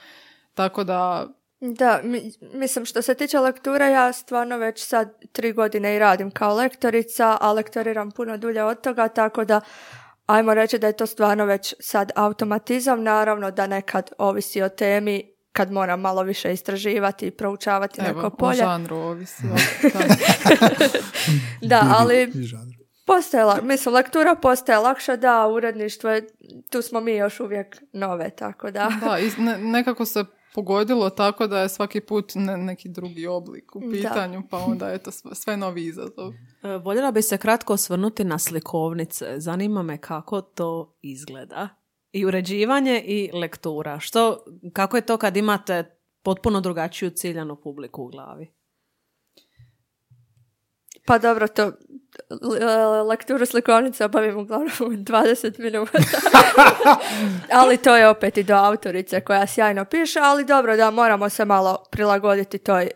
Tako da, Da, mi- mislim što se tiče lektura, ja stvarno već sad tri godine i radim kao lektorica, a lektoriram puno dulje od toga, tako da ajmo reći da je to stvarno već sad automatizam, naravno da nekad ovisi o temi kad moram malo više istraživati i proučavati Evo, neko o polje. žanru ovisi. Da. Da, ali la- mislim, lektura postaje lakša, da, uredništvo je, tu smo mi još uvijek nove, tako da. Da, i ne- nekako se pogodilo tako da je svaki put ne- neki drugi oblik u Da. pitanju, pa onda je to sve, sve novi izazov. E, Voljela bi se kratko osvrnuti na slikovnice. Zanima me kako to izgleda. I uređivanje i lektura. Što, kako je to kad imate potpuno drugačiju ciljanu publiku u glavi? Pa dobro, to lekturu slikovnice obavim uglavnom u 20 minuta. ali to je opet i do autorice koja sjajno piše, ali dobro da moramo se malo prilagoditi toj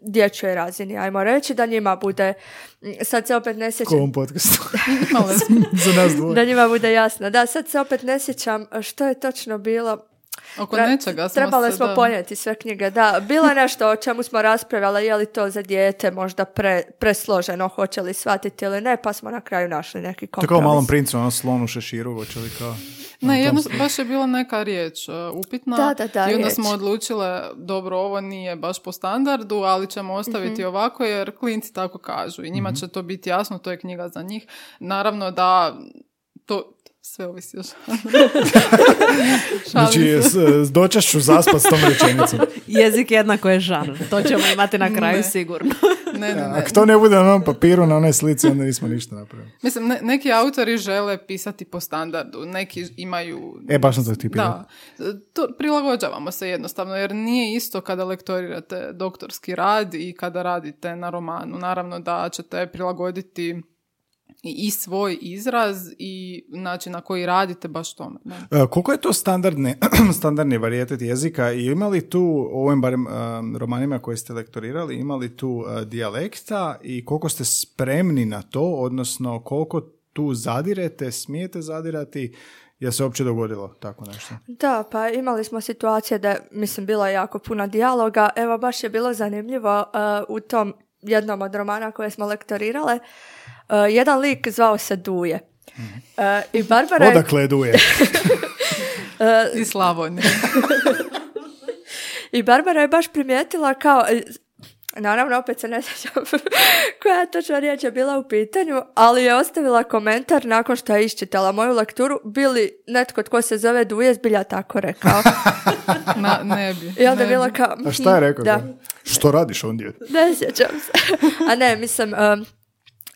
dječjoj razini, ajmo reći, da njima bude, sad se opet ne sjećam, ovom podcastu. Za nas dvoje. da njima bude jasno. Da, sad se opet ne sjećam što je točno bilo. Oko Tra- nečega smo Trebali smo da. ponijeti sve knjige, da. Bilo je nešto o čemu smo raspravljali, je li to za dijete možda pre, presloženo, hoće li shvatiti ili ne, pa smo na kraju našli neki kompromis. u malom princu, ono slon u šeširu, hoće li kao... Ne, jedno, baš je bila neka riječ uh, upitna Da, da, da, i onda riječ. smo odlučile, dobro, ovo nije baš po standardu, ali ćemo ostaviti Mhm. ovako jer klinci tako kažu i njima će to biti jasno, to je knjiga za njih. Naravno da to sve ovisi još. Znači, s dočašću zaspat s tom rečenicom. Jezik jednako je žanr. To ćemo imati na kraju Ne. sigurno. ne, ne, ne. Ako to ne bude na onom papiru, na onoj slici, onda nismo ništa napravili. Mislim, ne- neki autori žele pisati po standardu, neki imaju... E, baš sam to ti. Da, to prilagođavamo se jednostavno, jer nije isto kada lektorirate doktorski rad i kada radite na romanu. Naravno da ćete prilagoditi i svoj izraz i način na koji radite baš tome. Da. E, koliko je to standardne, standardni varijetet jezika i ima li tu, u ovim barem e, romanima koje ste lektorirali, ima li tu e, dijalekta i koliko ste spremni na to, odnosno koliko tu zadirete, smijete zadirati, je se uopće dogodilo tako nešto? Da, pa imali smo situacije da, mislim, bilo je jako puno dijaloga. Evo, baš je bilo zanimljivo uh, u tom jednom od romana koje smo lektorirale. Uh, jedan lik zvao se Duje. Uh, I Barbara je, Odakle duje? I Slavonije. I Barbara je baš primijetila kao, naravno opet se ne sjećam koja točno riječ je bila u pitanju, ali je ostavila komentar nakon što je iščitala moju lekturu, bili netko tko se zove Duje zbilja tako rekao. Na, ne bi. I onda ne je bila bi. kao... A šta je rekao? Da. Što radiš ondje? Ne sjećam se. A ne, mislim, um,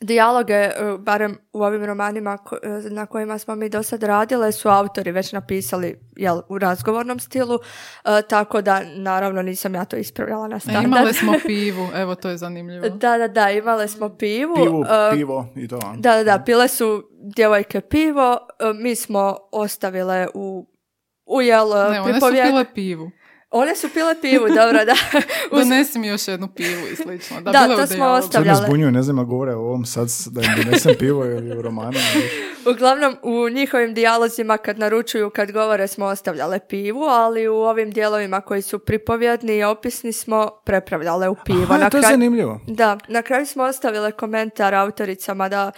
dijaloge, uh, barem u ovim romanima uh, na kojima smo mi do sad radile, su autori već napisali jel, u razgovornom stilu, uh, tako da naravno nisam ja to ispravljala na E, standard. Imali smo pivu, evo to je zanimljivo. Da, da, da, imale smo pivu. Pivu, pivo i to. Da, da, da, pile su djevojke pivo, mi smo ostavile u u jel, Ne, one su pile pivu. One su pile pivu, dobro, da. Uz- Donesi mi još jednu pivu i slično. Da, Da, je to smo dijalogu. Sad me zbunjuju, ne znam, a govore o ovom sad da im donesem pivo ili u romanu. Uglavnom, u njihovim dijalozima kad naručuju, kad govore smo ostavljale pivu, ali u ovim dijelovima koji su pripovjedni i opisni smo prepravljale u pivo. Aha, na to je kraju- zanimljivo. Da, na kraju smo ostavile komentar autoricama da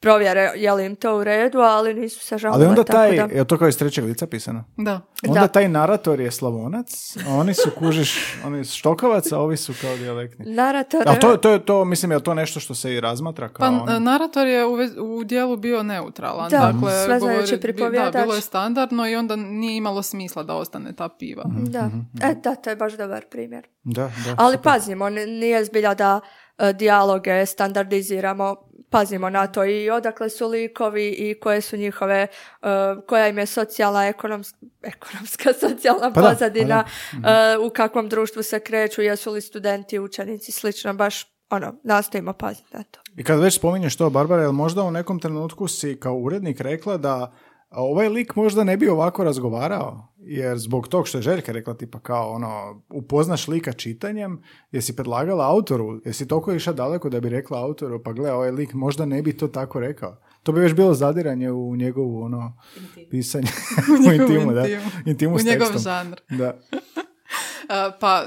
provjere je li im to u redu, ali nisu se žalile. Ali onda tako taj, da- je to kao iz trećeg lica pisano? Da. Onda Da. taj narator je slavonac, a oni su, kužiš, oni su štokovac, a ovi su kao dijalektni. Narator... A to, to je to, mislim, je to nešto što se i razmatra kao Pa ono? narator je u, u dijelu bio neutralan. Da, dakle, govori- bi- pripovjedač. Da, bilo je standardno i onda nije imalo smisla da ostane ta piva. Da, e, da, to je baš dobar primjer. Da, da. Ali super. pazimo, nije zbilja da e, dijaloge standardiziramo, pazimo na to i odakle su likovi i koje su njihove, e, koja im je socijalna, ekonomska, ekonomska socijalna Pa da, pozadina, e, u kakvom društvu se kreću, jesu li studenti, učenici, slično, baš ono, nastojimo paziti na to. I kad već spominješ to, Barbara, jel možda u nekom trenutku si kao urednik rekla da ovaj lik možda ne bi ovako razgovarao, jer zbog tog što je Željka rekla tipa kao ono, upoznaš lika čitanjem, jesi predlagala autoru, jesi toliko išla daleko da bi rekla autoru, pa gle, ovaj lik možda ne bi to tako rekao. To bi već bilo zadiranje u njegovu ono, pisanje, u njegovu intimu, da. intimu. Intimu U njegov žanr. Da. Pa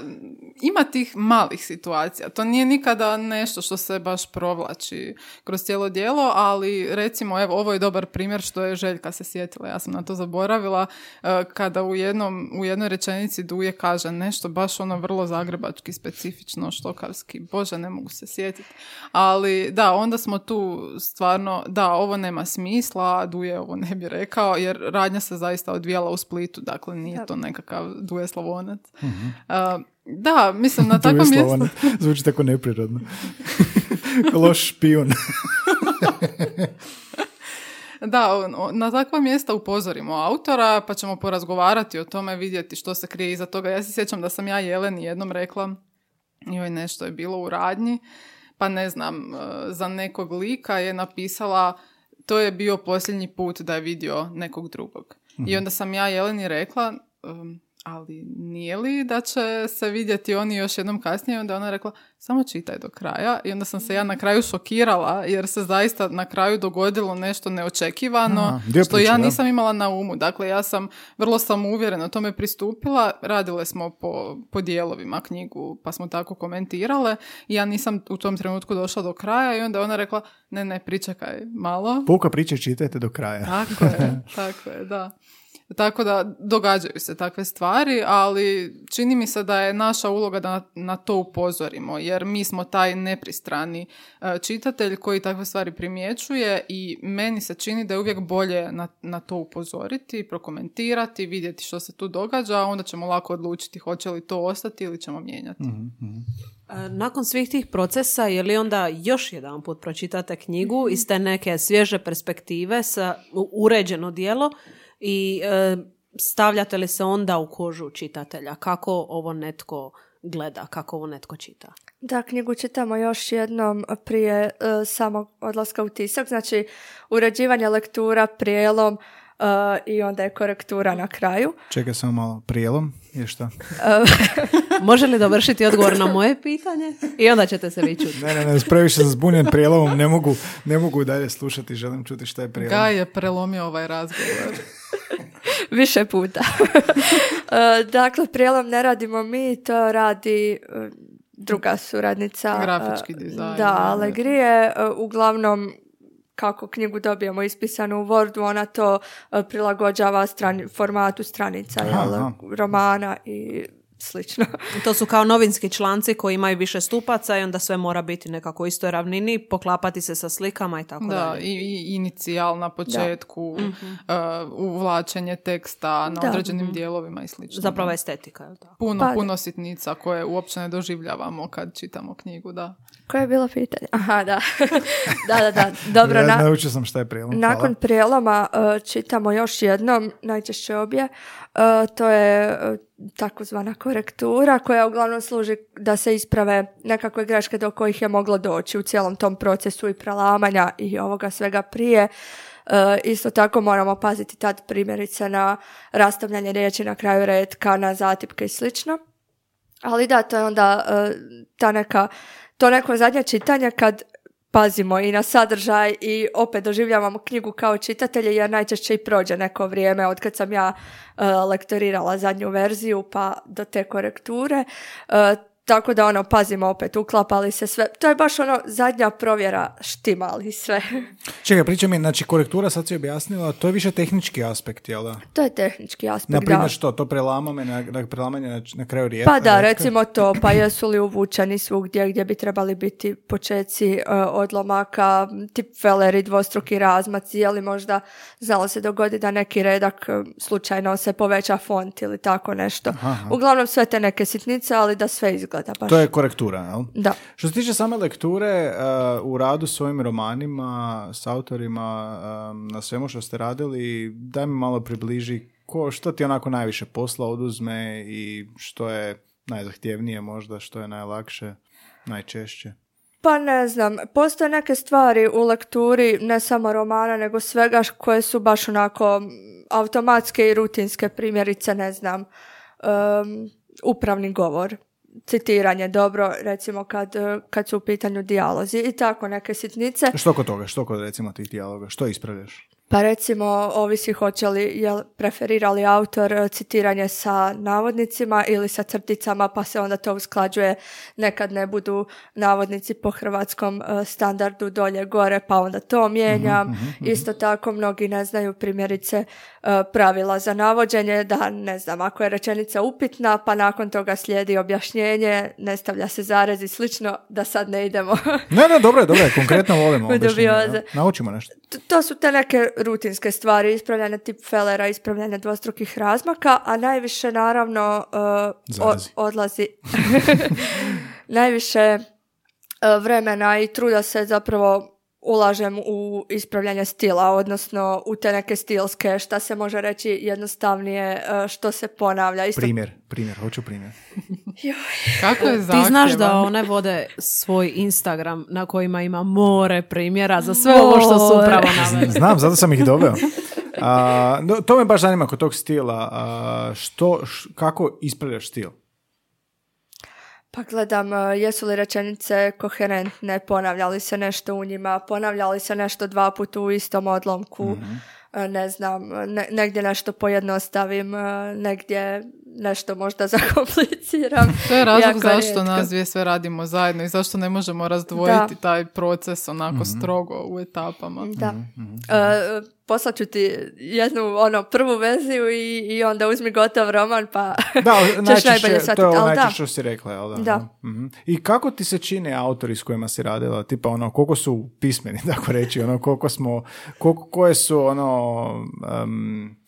ima tih malih situacija. To nije nikada nešto što se baš provlači kroz cijelo dijelo, ali recimo, evo, ovo je dobar primjer što je Željka se sjetila. Ja sam na to zaboravila. e, Kada u, jednom, u jednoj rečenici Duje kaže nešto baš ono vrlo zagrebački, specifično, štokavski. Bože, ne mogu se sjetiti. Ali da, onda smo tu stvarno, da, ovo nema smisla, Duje ovo ne bi rekao, jer radnja se zaista odvijala u Splitu, dakle nije to nekakav Duje Slavonac. E, da, mislim, na takvom mjestu... Zvuči tako neprirodno. Loš špijun. Da, na takva mjesta upozorimo autora, pa ćemo porazgovarati o tome, vidjeti što se krije iza toga. Ja se sjećam da sam ja Jeleni jednom rekla, joj nešto je bilo u radnji, pa ne znam, e, za nekog lika je napisala, to je bio posljednji put da je vidio nekog drugog. I onda sam ja Jeleni rekla, "Um, ali nije li da će se vidjeti oni još jednom kasnije? Onda je ona rekla, samo čitaj do kraja. I onda sam se ja na kraju šokirala, jer se zaista na kraju dogodilo nešto neočekivano, Aha, što priče, ja da. nisam imala na umu. Dakle, ja sam vrlo samouvjereno tome pristupila, radile smo po, po dijelovima knjigu, pa smo tako komentirale i ja nisam u tom trenutku došla do kraja i onda je ona rekla, ne, ne, pričekaj malo. Puka priče čitajte do kraja. Tako je, tako je, da. Tako da događaju se takve stvari, ali čini mi se da je naša uloga da na, to upozorimo, jer mi smo taj nepristrani e, čitatelj koji takve stvari primjećuje i meni se čini da je uvijek bolje na, na to upozoriti, prokomentirati, vidjeti što se tu događa, a onda ćemo lako odlučiti hoće li to ostati ili ćemo mijenjati. E, Nakon svih tih procesa, je li onda još jedan put pročitate knjigu iz te neke svježe perspektive sa uređeno dijelo i e, stavljate li se onda u kožu čitatelja? Kako ovo netko gleda, kako ovo netko čita? Da, knjigu čitamo još jednom prije e, samog odlaska u tisak, znači uređivanje lektura, prijelom e, i onda je korektura na kraju. Čekaj samo malo. Prijelom je šta? Može li dovršiti odgovor na moje pitanje? I onda ćete se vi čuti. Ne, ne, ne, previše sam zbunjen prijelomom, ne mogu, ne mogu dalje slušati, želim čuti šta je prijelom. Gaj je prelomio ovaj razgovor. Više puta. E, dakle, prijelom ne radimo mi, to radi e, druga suradnica. Grafički e, dizajn, Da. Alegrije. Uglavnom, kako knjigu dobijemo ispisanu u Wordu, ona to prilagođava strani, formatu stranica, jel, aha. romana i slično. To su kao novinski članci koji imaju više stupaca i onda sve mora biti nekako u istoj ravnini, poklapati se sa slikama i tako Da, dalje. i, i inicijal na početku, uh, uvlačenje teksta na Da. određenim dijelovima i slično. Zapravo da. estetika, je tako? Puno, Pa- puno sitnica koje uopće ne doživljavamo kad čitamo knjigu, da. Koje je bilo pitanje? Aha, da. da, da, da. Dobro, ja, na, naučio sam šta je prijelom. Nakon hvala. prijeloma e, čitamo još jednom, najčešće obje, to je e, takozvana korektura koja uglavnom služi da se isprave nekakve greške do kojih je moglo doći u cijelom tom procesu i prelamanja i ovoga svega prije. E, isto tako moramo paziti tad primjerice na rastavljanje riječi na kraju redka, na zatipke i slično. Ali da, to je onda e, ta neka, to neko zadnje čitanje kad pazimo i na sadržaj i opet doživljavamo knjigu kao čitatelji jer najčešće i prođe neko vrijeme od kad sam ja e, lektorirala zadnju verziju pa do te korekture. E, tako da ono, pazimo opet, uklapa li se sve. To je baš ono zadnja provjera štima li sve. Čekaj, priča mi, znači korektura sad si objasnila, to je više tehnički aspekt, jel da? to je tehnički aspekt, Na primjer da. što, to prelamame na, na prelamanje na, na kraju rijetka? Pa da, recimo to, pa jesu li uvučeni svugdje gdje bi trebali biti počeci e, odlomaka, tip feleri, dvostruki razmaci, je li možda znalo se dogodi da neki redak e, slučajno se poveća font ili tako nešto. Uglavnom sve te neke sitnice, ali da sve izgleda baš. To je korektura, jel? Da. Što se tiče same lekture, uh, u radu s ovim romanima, s autorima, um, na svemu što ste radili, daj mi malo približi ko, što ti onako najviše posla oduzme i što je najzahtjevnije možda, što je najlakše, najčešće. Pa ne znam, postoje neke stvari u lekturi, ne samo romana, nego svega koje su baš onako automatske i rutinske, primjerice, ne znam, um, upravni govor, citiranje dobro, recimo kad, eh, kad su u pitanju dijalozi i tako neke sitnice. Što kod toga, što kod recimo tih dijaloga, što ispravljaš? Pa recimo, ovisi hoće li, jel preferirali autor e, citiranje sa navodnicima ili sa crticama, pa se onda to usklađuje, nekad ne budu navodnici po hrvatskom e, standardu dolje gore, pa onda to mijenjam. Isto tako, mnogi ne znaju primjerice e, pravila za navođenje, da ne znam, ako je rečenica upitna, pa nakon toga slijedi objašnjenje, ne stavlja se zarez i slično, da sad ne idemo Ne, ne, dobro je, dobro je, konkretno volimo objašnjenje. Naučimo nešto. To su te neke rutinske stvari, ispravljanje tip felera, ispravljanje dvostrukih razmaka, a najviše naravno uh, o- odlazi. Najviše uh, vremena i truda se zapravo ulažem u ispravljanje stila, odnosno u te neke stilske, šta se može reći jednostavnije, uh, što se ponavlja. Isto Primjer, primjer, hoću primjer. Kako je Ti znaš da one vode svoj Instagram na kojima ima more primjera za sve ovo što su More. upravo naveli. Znam, zato sam ih doveo. A, no, to me baš zanima kod tog stila. A, što, š- kako ispravljaš stil? Pa gledam, e, jesu li rečenice koherentne, ponavlja li se nešto u njima, ponavlja li se nešto dva puta u istom odlomku, e, ne znam, ne- negdje nešto pojednostavim, e, negdje nešto možda zakompliciram. To je razlog Jako zašto rijetko. nas dvije sve radimo zajedno i zašto ne možemo razdvojiti Da. taj proces onako strogo u etapama. Da. E, poslat ću ti jednu ono prvu verziju i, i onda uzmi gotov roman pa Da, ćeš najčešće, najbolje to shvatiti. je Ali da, najčešće što si rekla, jel da? Da. Mhm. I kako ti se čine autori s kojima si radila? Tipa ono, koliko su pismeni, tako reći, ono, koliko smo, koliko, koje su ono, em,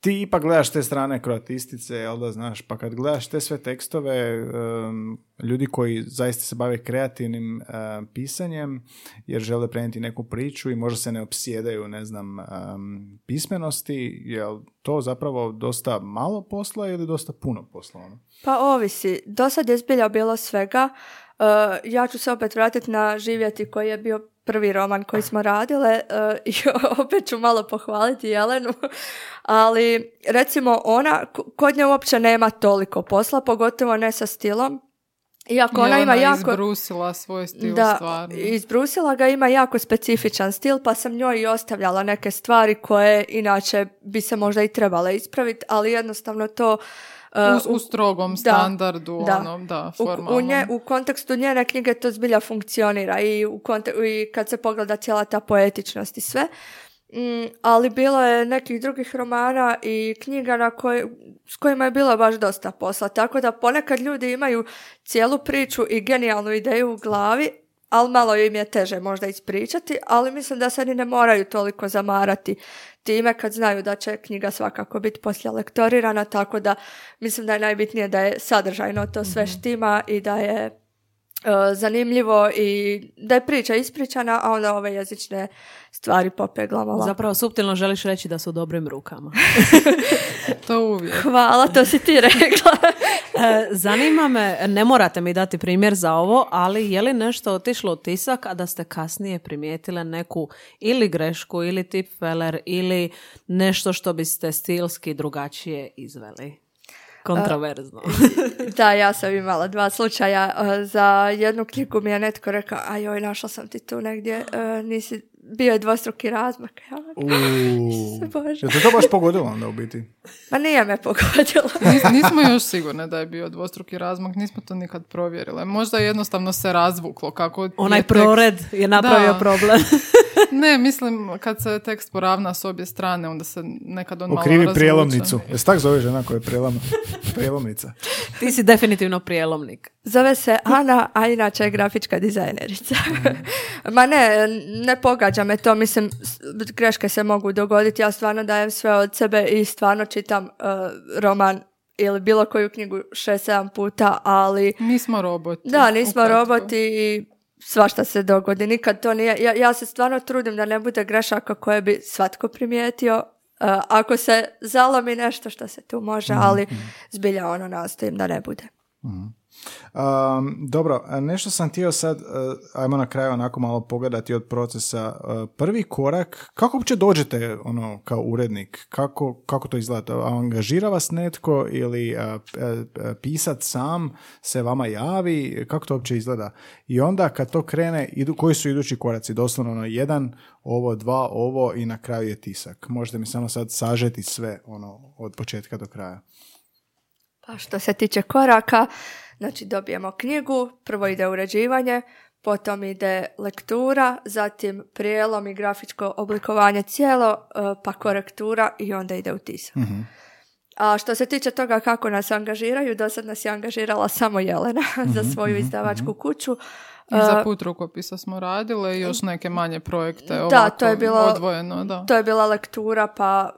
ti ipak gledaš te strane kroatistice, jel da znaš, pa kad gledaš te sve tekstove, em, ljudi koji zaista se bave kreativnim em, pisanjem, jer žele prenijeti neku priču i možda se ne opsjedaju, ne znam, em, pismenosti, jel to zapravo dosta malo posla ili dosta puno posla? Ono? Pa ovisi. Do sad je zbilja bilo svega. Uh, ja ću se opet vratiti na Živjeti koji je bio prvi roman koji smo radile uh, i opet ću malo pohvaliti Jelenu, ali recimo ona, kod nje uopće nema toliko posla, pogotovo ne sa stilom. Iako ona ima jako... izbrusila svoj stil Da, stvarno. izbrusila ga, ima jako specifičan stil, pa sam njoj i ostavljala neke stvari koje inače bi se možda i trebale ispraviti, ali jednostavno to... uh, U, u strogom standardu, ono, da, U- formalnom. U, nje, u kontekstu njene knjige to zbilja funkcionira i, u konte- i kad se pogleda cijela ta poetičnost i sve. Mm, ali bilo je nekih drugih romana i knjiga na koj, s kojima je bilo baš dosta posla. Tako da ponekad ljudi imaju cijelu priču i genijalnu ideju u glavi, ali malo im je teže možda ispričati, ali mislim da se ni ne moraju toliko zamarati time kad znaju da će knjiga svakako biti poslije lektorirana, tako da mislim da je najbitnije da je sadržajno to sve štima i da je e, zanimljivo i da je priča ispričana, a onda ove jezične stvari popeglamo. lako. Zapravo, suptilno želiš reći da su u dobrim rukama. To uvijek. Hvala, to si ti rekla. E, Zanima me, ne morate mi dati primjer za ovo, ali je li nešto otišlo u tisak, a da ste kasnije primijetile neku ili grešku, ili tipfeler, ili nešto što biste stilski drugačije izveli? Kontroverzno. da, ja sam imala dva slučaja. E, Za jednu knjigu mi je netko rekao, a joj, našla sam ti tu negdje, e, nisi, bio je dvostruki razmak. Ja, Uuu. Bože. Je te to baš pogodilo onda u biti? Ma nije me pogodilo. Nis- nismo još sigurne da je bio dvostruki razmak, nismo to nikad provjerile. Možda jednostavno se razvuklo kako Onaj je tekst- prored je napravio Da. problem. Ne, mislim, kad se tekst poravna s obje strane, onda se nekad on malo Ukrivi razvuče. prijelomnicu. Jesi tak zove žena koja je prijelom, prijelomnica? Ti si definitivno prijelomnik. Zove se Ana, a inače je grafička dizajnerica. Ma ne, ne pogađa me to, mislim, greške se mogu dogoditi, ja stvarno dajem sve od sebe i stvarno čitam uh, roman ili bilo koju knjigu šest, sedam puta, ali Nismo roboti. da, nismo roboti i svašta se dogodi, nikad to nije, ja, ja se stvarno trudim da ne bude grešaka koje bi svatko primijetio, uh, ako se zalomi nešto što se tu može, ali zbilja ono nastojim da ne bude. Um, dobro, a nešto sam htio sad, uh, ajmo na kraju onako malo pogledati od procesa. Uh, prvi korak, kako uopće dođete ono kao urednik? Kako, kako to izgleda? Angažira vas netko ili uh, pisat sam se vama javi? Kako to uopće izgleda? I onda kad to krene, idu, koji su idući koraci? Doslovno ono, jedan, ovo, dva, ovo i na kraju je tisak. Možete mi samo sad sažeti sve ono od početka do kraja. Pa što se tiče koraka, znači dobijemo knjigu, prvo ide uređivanje, potom ide lektura, zatim prijelom i grafičko oblikovanje cijelo, e, pa korektura i onda ide u tisak. A što se tiče toga kako nas angažiraju, do sad nas je angažirala samo Jelena za svoju izdavačku kuću. I za put rukopisa smo radile i još neke manje projekte Da, ovako, to je bilo- odvojeno, da. To je bila lektura, pa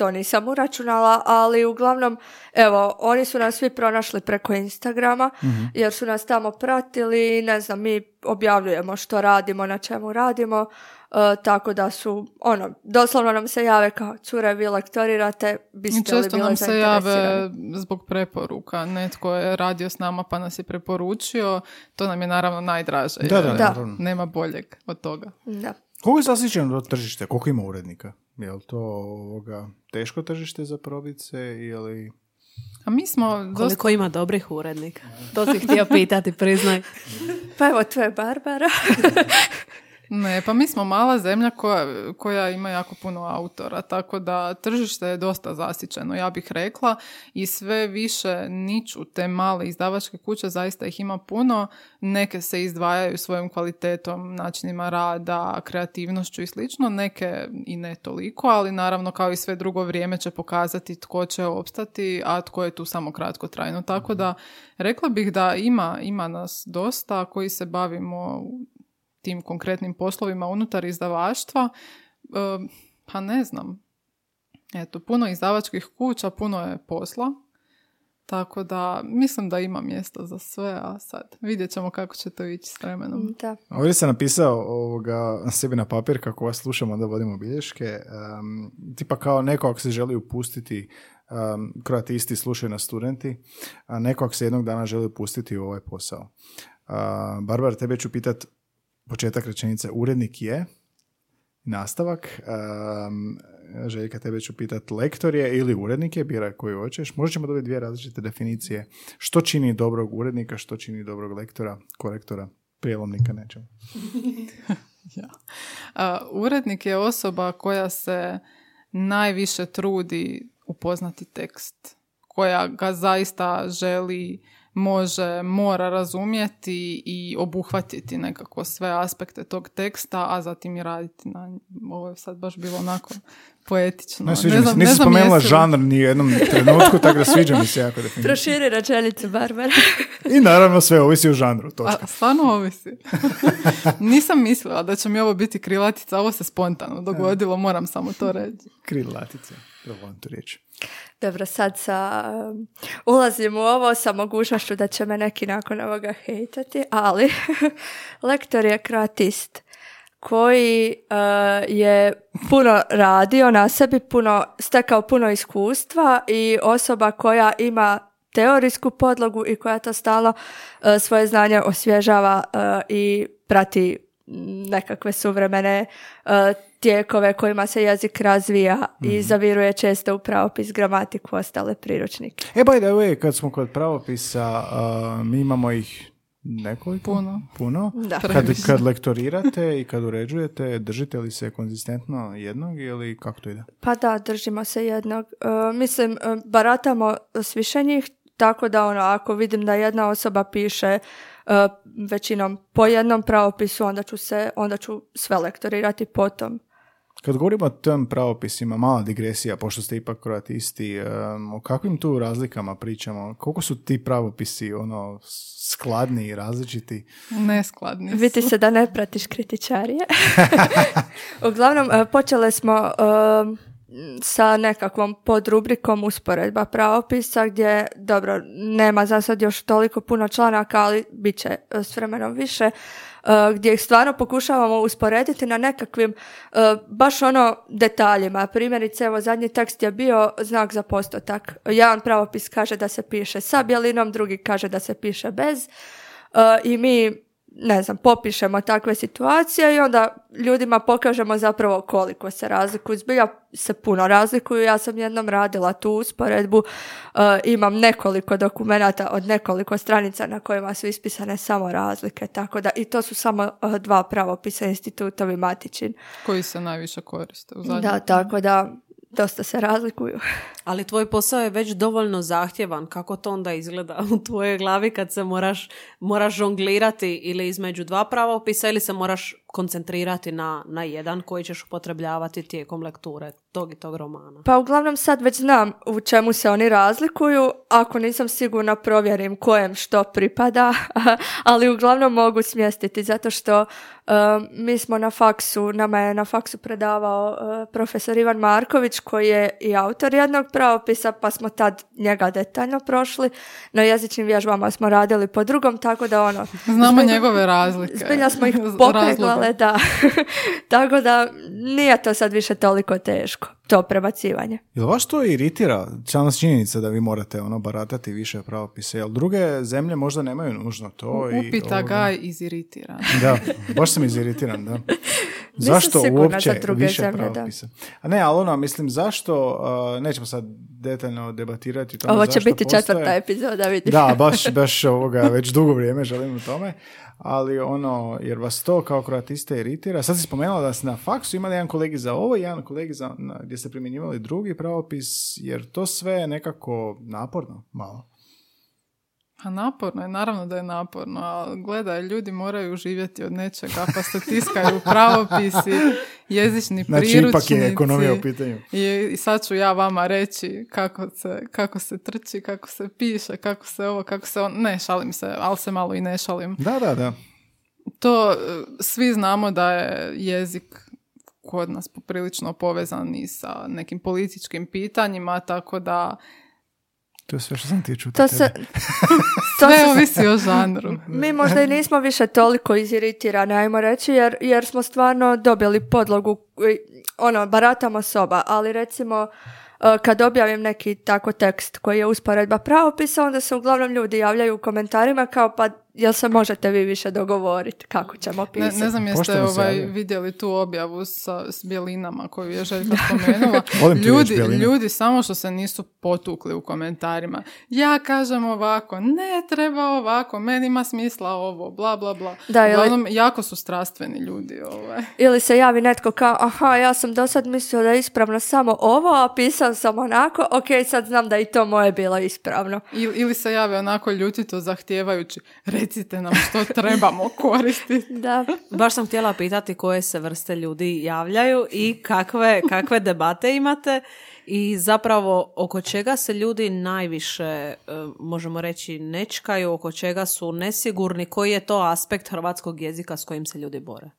to nisam uračunala, ali uglavnom, evo, oni su nas svi pronašli preko Instagrama, jer su nas tamo pratili i ne znam, mi objavljujemo što radimo, na čemu radimo, e, tako da su, ono, doslovno nam se jave kao, cure, vi lektorirate, biste li često nam se jave zainteresirane?" zbog preporuka. Netko je radio s nama pa nas je preporučio. To nam je naravno najdraže. Da, da, Da. Nema boljeg od toga. Da. Koliko je zasićeno to tržište? Koliko ima urednika? Je li to ovoga, teško tržište za probice ili... A mi smo dosta... Koliko ima dobrih urednika? To si htio pitati, priznaj. Pa evo, to je Barbara. Ne, pa mi smo mala zemlja koja, koja ima jako puno autora, tako da tržište je dosta zasićeno, ja bih rekla, i sve više niču te male izdavačke kuće, zaista ih ima puno, neke se izdvajaju svojom kvalitetom, načinima rada, kreativnošću i slično, neke i ne toliko, ali naravno kao i sve drugo vrijeme će pokazati tko će opstati, a tko je tu samo kratko trajno. Tako da rekla bih da ima, ima nas dosta koji se bavimo tim konkretnim poslovima unutar izdavaštva, e, pa ne znam. Eto, puno izdavačkih kuća, puno je posla, tako da mislim da ima mjesta za sve, a sad vidjet ćemo kako će to ići s vremenom. Da. Ovdje sam napisao ovoga sebi na papir kako vas slušamo da vodimo bilješke. em, tipa kao neko ako se želi upustiti um, kroatisti slušaju na studenti, a neko ako se jednog dana želi upustiti u ovaj posao. A, Barbara, tebe ću pitat početak rečenice. Urednik je nastavak. Um, Željka, tebe ću pitat lektor je ili urednik je, biraj koju hoćeš. Možda ćemo dobiti dvije različite definicije. Što čini dobrog urednika, što čini dobrog lektora, korektora, prijelomnika, nećemo. Ja. A, urednik je osoba koja se najviše trudi upoznati tekst, koja ga zaista želi, može, mora razumjeti i obuhvatiti nekako sve aspekte tog teksta, a zatim i raditi na njemu. Ovo je sad baš bilo onako poetično. Ne, sviđa mi se. znam- Nisi znam spomenula jesi li- žanr ni u jednom trenutku, tako da sviđa mi se jako definicija. Proširi rečenicu, Barbara. I naravno sve ovisi o žanru, točka. A, stvarno ovisi. Nisam mislila da će mi ovo biti krilatica, ovo se spontano dogodilo, moram samo to reći. Krilatice, da volim tu riječ. Dobro, sad sa, um, ulazim u ovo sa mogućnošću da će me neki nakon ovoga hejtati, ali lektor je kreatist koji uh, je puno radio na sebi, puno, stekao puno iskustva i osoba koja ima teorijsku podlogu i koja to stalno uh, svoje znanje osvježava uh, i prati nekakve suvremene uh, tijekove kojima se jezik razvija i zaviruje često u pravopis, gramatiku, ostale priručnike. E, by the way, kad smo kod pravopisa, mi imamo ih nekoliko? Puno. Puno? Da. Kad, kad lektorirate i kad uređujete, držite li se konzistentno jednog ili kako to ide? Pa da, držimo se jednog. E, mislim, e, baratamo s više njih, tako da ono, ako vidim da jedna osoba piše e, većinom po jednom pravopisu, onda ću se, onda ću sve lektorirati potom. Kad govorimo o tim pravopisima, mala digresija, pošto ste ipak kroatisti, em, o kakvim tu razlikama pričamo? Koliko su ti pravopisi ono, skladni i različiti? Neskladni su. Vidi se da ne pratiš kritičarije. Uglavnom, e, počele smo, e, sa nekakvom podrubrikom usporedba pravopisa gdje, dobro, nema za sad još toliko puno članaka, ali bit će e, s vremenom više, gdje ih stvarno pokušavamo usporediti na nekakvim e, baš ono detaljima. Primjerice, evo zadnji tekst je bio znak za postotak. Jedan pravopis kaže da se piše sa bjelinom, drugi kaže da se piše bez. I mi ne znam, popišemo takve situacije i onda ljudima pokažemo zapravo koliko se razlikuju. Zbilja se puno razlikuju. Ja sam jednom radila tu usporedbu. E, imam nekoliko dokumenata od nekoliko stranica na kojima su ispisane samo razlike. Tako da i to su samo e, dva pravopisa institutovi matičin. Koji se najviše koriste u Da, tako da dosta se razlikuju. Ali tvoj posao je već dovoljno zahtjevan. Kako to onda izgleda u tvojoj glavi kad se moraš, moraš žonglirati ili između dva pravopisa ili se moraš koncentrirati na, na jedan koji ćeš upotrebljavati tijekom lekture tog i tog romana? Pa uglavnom sad već znam u čemu se oni razlikuju. Ako nisam sigurna provjerim kojem što pripada, ali uglavnom mogu smjestiti zato što uh, mi smo na faksu, nama je na faksu predavao uh, profesor Ivan Marković koji je i autor jednog pravopisa pa smo tad njega detaljno prošli. Na jezičnim vježbama smo radili po drugom, tako da ono... Znamo njegove razlike. Zbilja smo ih popeglale, da. tako da nije to sad više toliko teško to prebacivanje. Jel vas to iritira, sama činjenica da vi morate ono baratati više pravopise, jel druge zemlje možda nemaju nužno to? Upita i, ga iziritiran. Da, baš sam iziritiran, da. zašto uopće više zemlje, pravopisa? A ne, ali ono, mislim, zašto, uh, nećemo sad detaljno debatirati tome Ovo će biti četvrta epizoda, vidim. Da, baš, baš ovoga, već dugo vrijeme želim u tome, ali ono, jer vas to kao kroatiste iritira. Sad si spomenula da ste na faksu imali jedan kolegi za ovo i jedan kolegi za, gdje ste primjenjivali drugi pravopis, jer to sve je nekako naporno malo. A naporno je, naravno da je naporno, ali gledaj, ljudi moraju živjeti od nečega, pa se tiskaju pravopisi, jezični znači, priručnici. Znači, ipak je ekonomija u pitanju. I, I sad ću ja vama reći kako se, kako se trči, kako se piše, kako se ovo, kako se on... Ne, šalim se, ali se malo i ne šalim. Da, da, da. To, svi znamo da je jezik kod nas poprilično povezan i sa nekim političkim pitanjima, tako da to je sve što sam ti To se, to sve ovisi o žanru. Mi možda i nismo više toliko iziritirani, ajmo reći, jer, jer smo stvarno dobili podlogu, ono, baratamo soba, ali recimo e, kad objavim neki tako tekst koji je usporedba pravopisa, onda se uglavnom ljudi javljaju u komentarima kao pa jel se možete vi više dogovoriti kako ćemo pisati? Ne, ne znam jeste ovaj, vidjeli tu objavu sa, s bjelinama koju je Željka spomenula. ljudi, ljudi samo što se nisu potukli u komentarima. Ja kažem ovako, ne treba ovako, meni ima smisla ovo, bla bla bla. Da, ili... jako su strastveni ljudi. Ovaj. Ili se javi netko kao, aha, ja sam do sad mislio da je ispravno samo ovo, a pisao sam onako, ok, sad znam da i to moje bilo ispravno. Ili, ili se javi onako ljutito zahtijevajući, recite nam što trebamo koristiti. da. Baš sam htjela pitati koje se vrste ljudi javljaju i kakve, kakve debate imate i zapravo oko čega se ljudi najviše, e, možemo reći, nečkaju, oko čega su nesigurni, koji je to aspekt hrvatskog jezika s kojim se ljudi bore?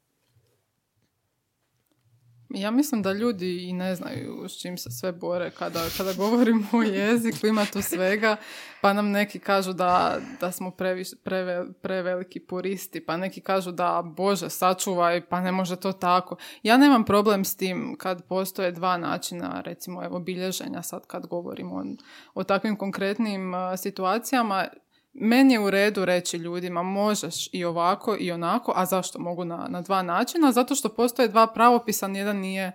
Ja mislim da ljudi i ne znaju s čim se sve bore kada, kada govorimo o jeziku, ima tu svega, pa nam neki kažu da, da smo previš, preve, preveliki puristi, pa neki kažu da Bože sačuvaj, pa ne može to tako. Ja nemam problem s tim kad postoje dva načina, recimo evo bilježenja sad kad govorimo o, o takvim konkretnim situacijama, meni je u redu reći ljudima možeš i ovako i onako, a zašto mogu na, na dva načina? Zato što postoje dva pravopisa, jedan nije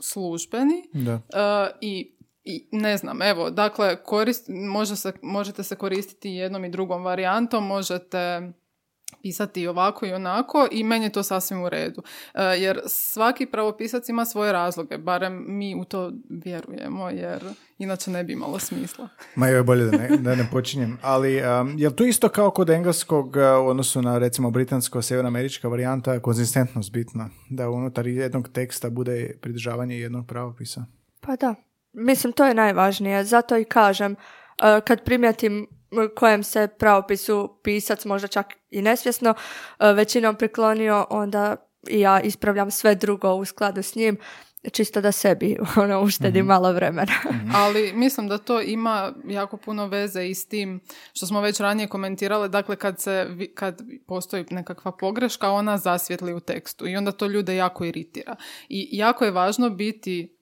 službeni da. Uh, i i ne znam, evo, dakle, korist, može se, možete se koristiti jednom i drugom varijantom, možete pisati ovako i onako i meni je to sasvim u redu. E, jer svaki pravopisac ima svoje razloge, barem mi u to vjerujemo, jer inače ne bi imalo smisla. Ma je bolje da ne, da ne počinjem. Ali um, je to isto kao kod engleskog uh, u odnosu na recimo britansko-sjevernoamerička varijanta konzistentnost bitna? Da unutar jednog teksta bude pridržavanje jednog pravopisa? Pa da. Mislim, to je najvažnije. Zato i kažem, uh, kad primjetim kojem se pravopisu pisac možda čak i nesvjesno e, većinom priklonio, onda i ja ispravljam sve drugo u skladu s njim. čisto da sebi ono, uštedi malo vremena. Ali mislim da to ima jako puno veze i s tim što smo već ranije komentirali, dakle kad, se, kad postoji nekakva pogreška, ona zasvjetli u tekstu i onda to ljude jako iritira. I jako je važno biti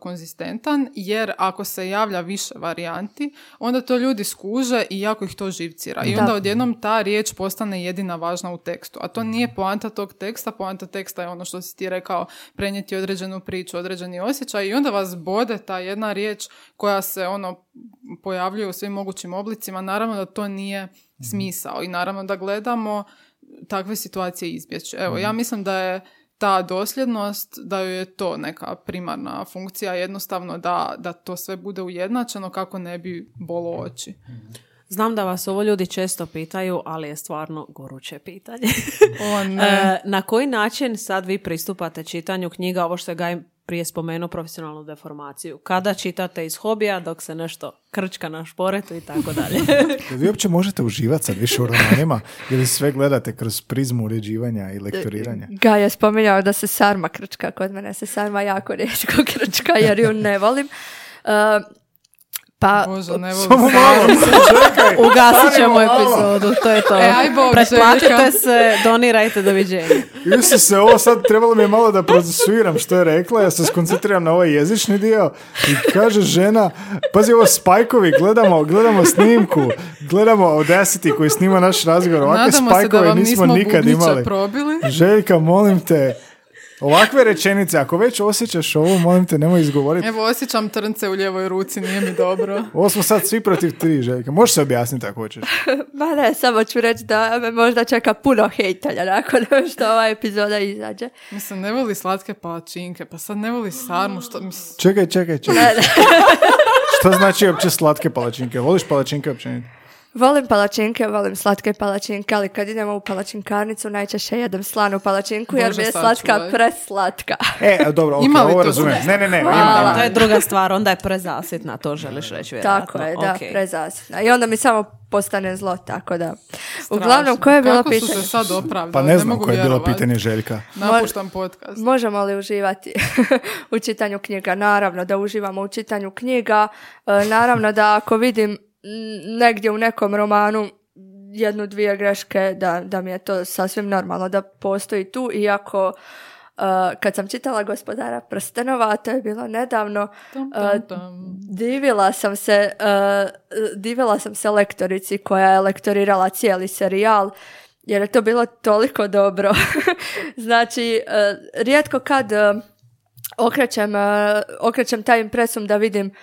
konzistentan, jer ako se javlja više varijanti, onda to ljudi skuže i jako ih to živcira. I Da. onda odjednom ta riječ postane jedina važna u tekstu. A to nije poanta tog teksta, poanta teksta je ono što si ti rekao, prenijeti određenu priču, određeni osjećaj i onda vas bode ta jedna riječ koja se ono pojavljuje u svim mogućim oblicima. Naravno da to nije smisao i naravno da gledamo takve situacije izbjeći. Evo, ja mislim da je ta dosljednost, da joj je to neka primarna funkcija, jednostavno da, da to sve bude ujednačeno kako ne bi bolo oči. Znam da vas ovo ljudi često pitaju, ali je stvarno goruće pitanje. O ne. E, na koji način sad vi pristupate čitanju knjiga, ovo što je Gaj prije spomenuo, profesionalnu deformaciju? Kada čitate iz hobija, dok se nešto krčka na šporetu i tako dalje. Vi uopće možete uživati sad više u romanima ili sve gledate kroz prizmu uređivanja i lektoriranja? Ga je spominjao da se sarma krčka, kod mene se sarma jako rijetko krčka jer ju ne volim. Uh, pa Bože, ne Samo malo, čekaj. Ugasit ćemo epizodu, to je to. E, aj Bog, Pretplatite se, donirajte, doviđenja. Isuse, ovo sad trebalo mi je malo da procesuiram što je rekla, ja se skoncentriram na ovaj jezični dio i kaže žena, pazi ovo spajkovi, gledamo, gledamo snimku, gledamo Audacity koji snima naš razgovor, ovakve Nadamo se da spajkove vam nismo nismo nikad imali. probili. Željka, molim te, ovakve rečenice, ako već osjećaš ovo, molim te, nemoj izgovoriti. Evo, osjećam trnce u ljevoj ruci, nije mi dobro. Ovo smo sad svi protiv tri, Željka. Možeš se objasniti ako hoćeš. Ma ne, samo ću reći da me možda čeka puno hejtelja nakon što ova epizoda izađe. Mislim, ne voli slatke palačinke, pa sad ne voli sarmu, što mislim... Čekaj, čekaj, čekaj. Ne, ne. Što znači uopće slatke palačinke? Voliš palačinke općenito? Volim palačinke, volim slatke palačinke, ali kad idemo u palačinkarnicu najčešće jedem slanu palačinku jer Bože, mi je slatka sačuvaj. preslatka. E, a dobro, ok, Ima li ovo razumijem. Ne, ne, ne, ima, Hvala. ima. To je druga stvar, onda je prezasitna, to želiš reći vjerojatno. Tako je, da, Ok. prezasitna. I onda mi samo postane zlo, tako da. Uglavnom, koje je bilo Kako pitanje? su se sad opravdali? Pa ne znam mogu koje je bilo pitanje Željka. Napuštam podcast. Možemo li uživati u čitanju knjiga? Naravno da uživamo u čitanju knjiga. E, naravno da ako vidim negdje u nekom romanu jednu, dvije greške, da, da mi je to sasvim normalno da postoji tu, iako e, kad sam čitala Gospodara prstenova, to je bilo nedavno, Tam, tam, tam. divila sam se e, divila sam se lektorici koja je lektorirala cijeli serijal jer je to bilo toliko dobro. znači, e, rijetko kad e, okrećem, e, okrećem taj impresum da vidim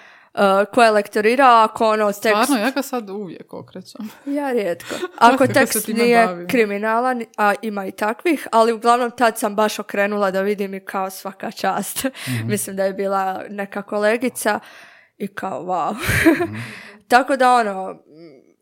ko je lektorirao, ako ono tekst... Stvarno, ja ga sad uvijek okrećem. Ja rijetko. Ako tekst nije bavim? kriminalan, a ima i takvih, ali uglavnom tad sam baš okrenula da vidim i kao svaka čast. Mislim da je bila neka kolegica i kao wow. Tako da ono,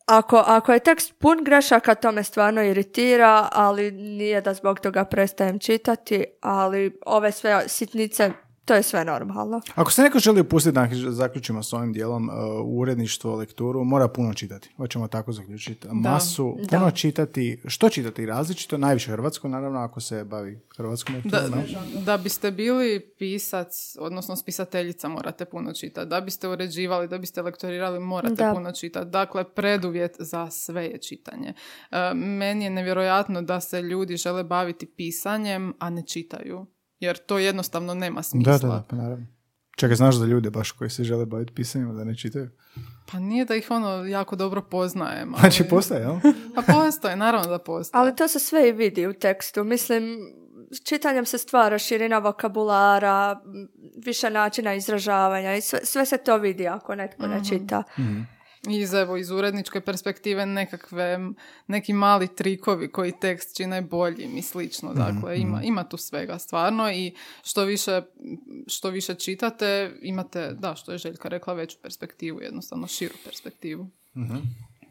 ako, ako je tekst pun grešaka, to me stvarno iritira, ali nije da zbog toga prestajem čitati, ali ove sve sitnice, to je sve normalno. Ako se neko želi upustiti, da zaključimo s ovim dijelom, uh, uredništvo, lekturu, mora puno čitati. Hoćemo tako zaključiti. Masu, puno čitati. Što čitati? Različito, najviše hrvatsko, naravno, ako se bavi hrvatskom Da, lekturom. da biste bili pisac, odnosno spisateljica morate puno čitati. Da biste uređivali, da biste lektorirali morate Da. puno čitati. Dakle, preduvjet za sve je čitanje. E, meni je nevjerojatno da se ljudi žele baviti pisanjem, a ne čitaju. Jer to jednostavno nema smisla. Da, da, da, pa naravno. Čekaj, znaš za ljude baš koji se žele baviti pisanjem, da ne čitaju? Pa nije da ih ono jako dobro poznajem. Ali... Znači, postaje, jel? Pa postoje, naravno da postoje. Ali to se sve i vidi u tekstu. Mislim, s čitanjem se stvara širina vokabulara, više načina izražavanja i sve, sve se to vidi ako netko ne čita. Iz, evo, iz uredničke perspektive nekakve, neki mali trikovi koji tekst čine boljim i slično. Dakle, ima, ima tu svega stvarno i što više, što više čitate, imate, da, što je Željka rekla, veću perspektivu, jednostavno širu perspektivu.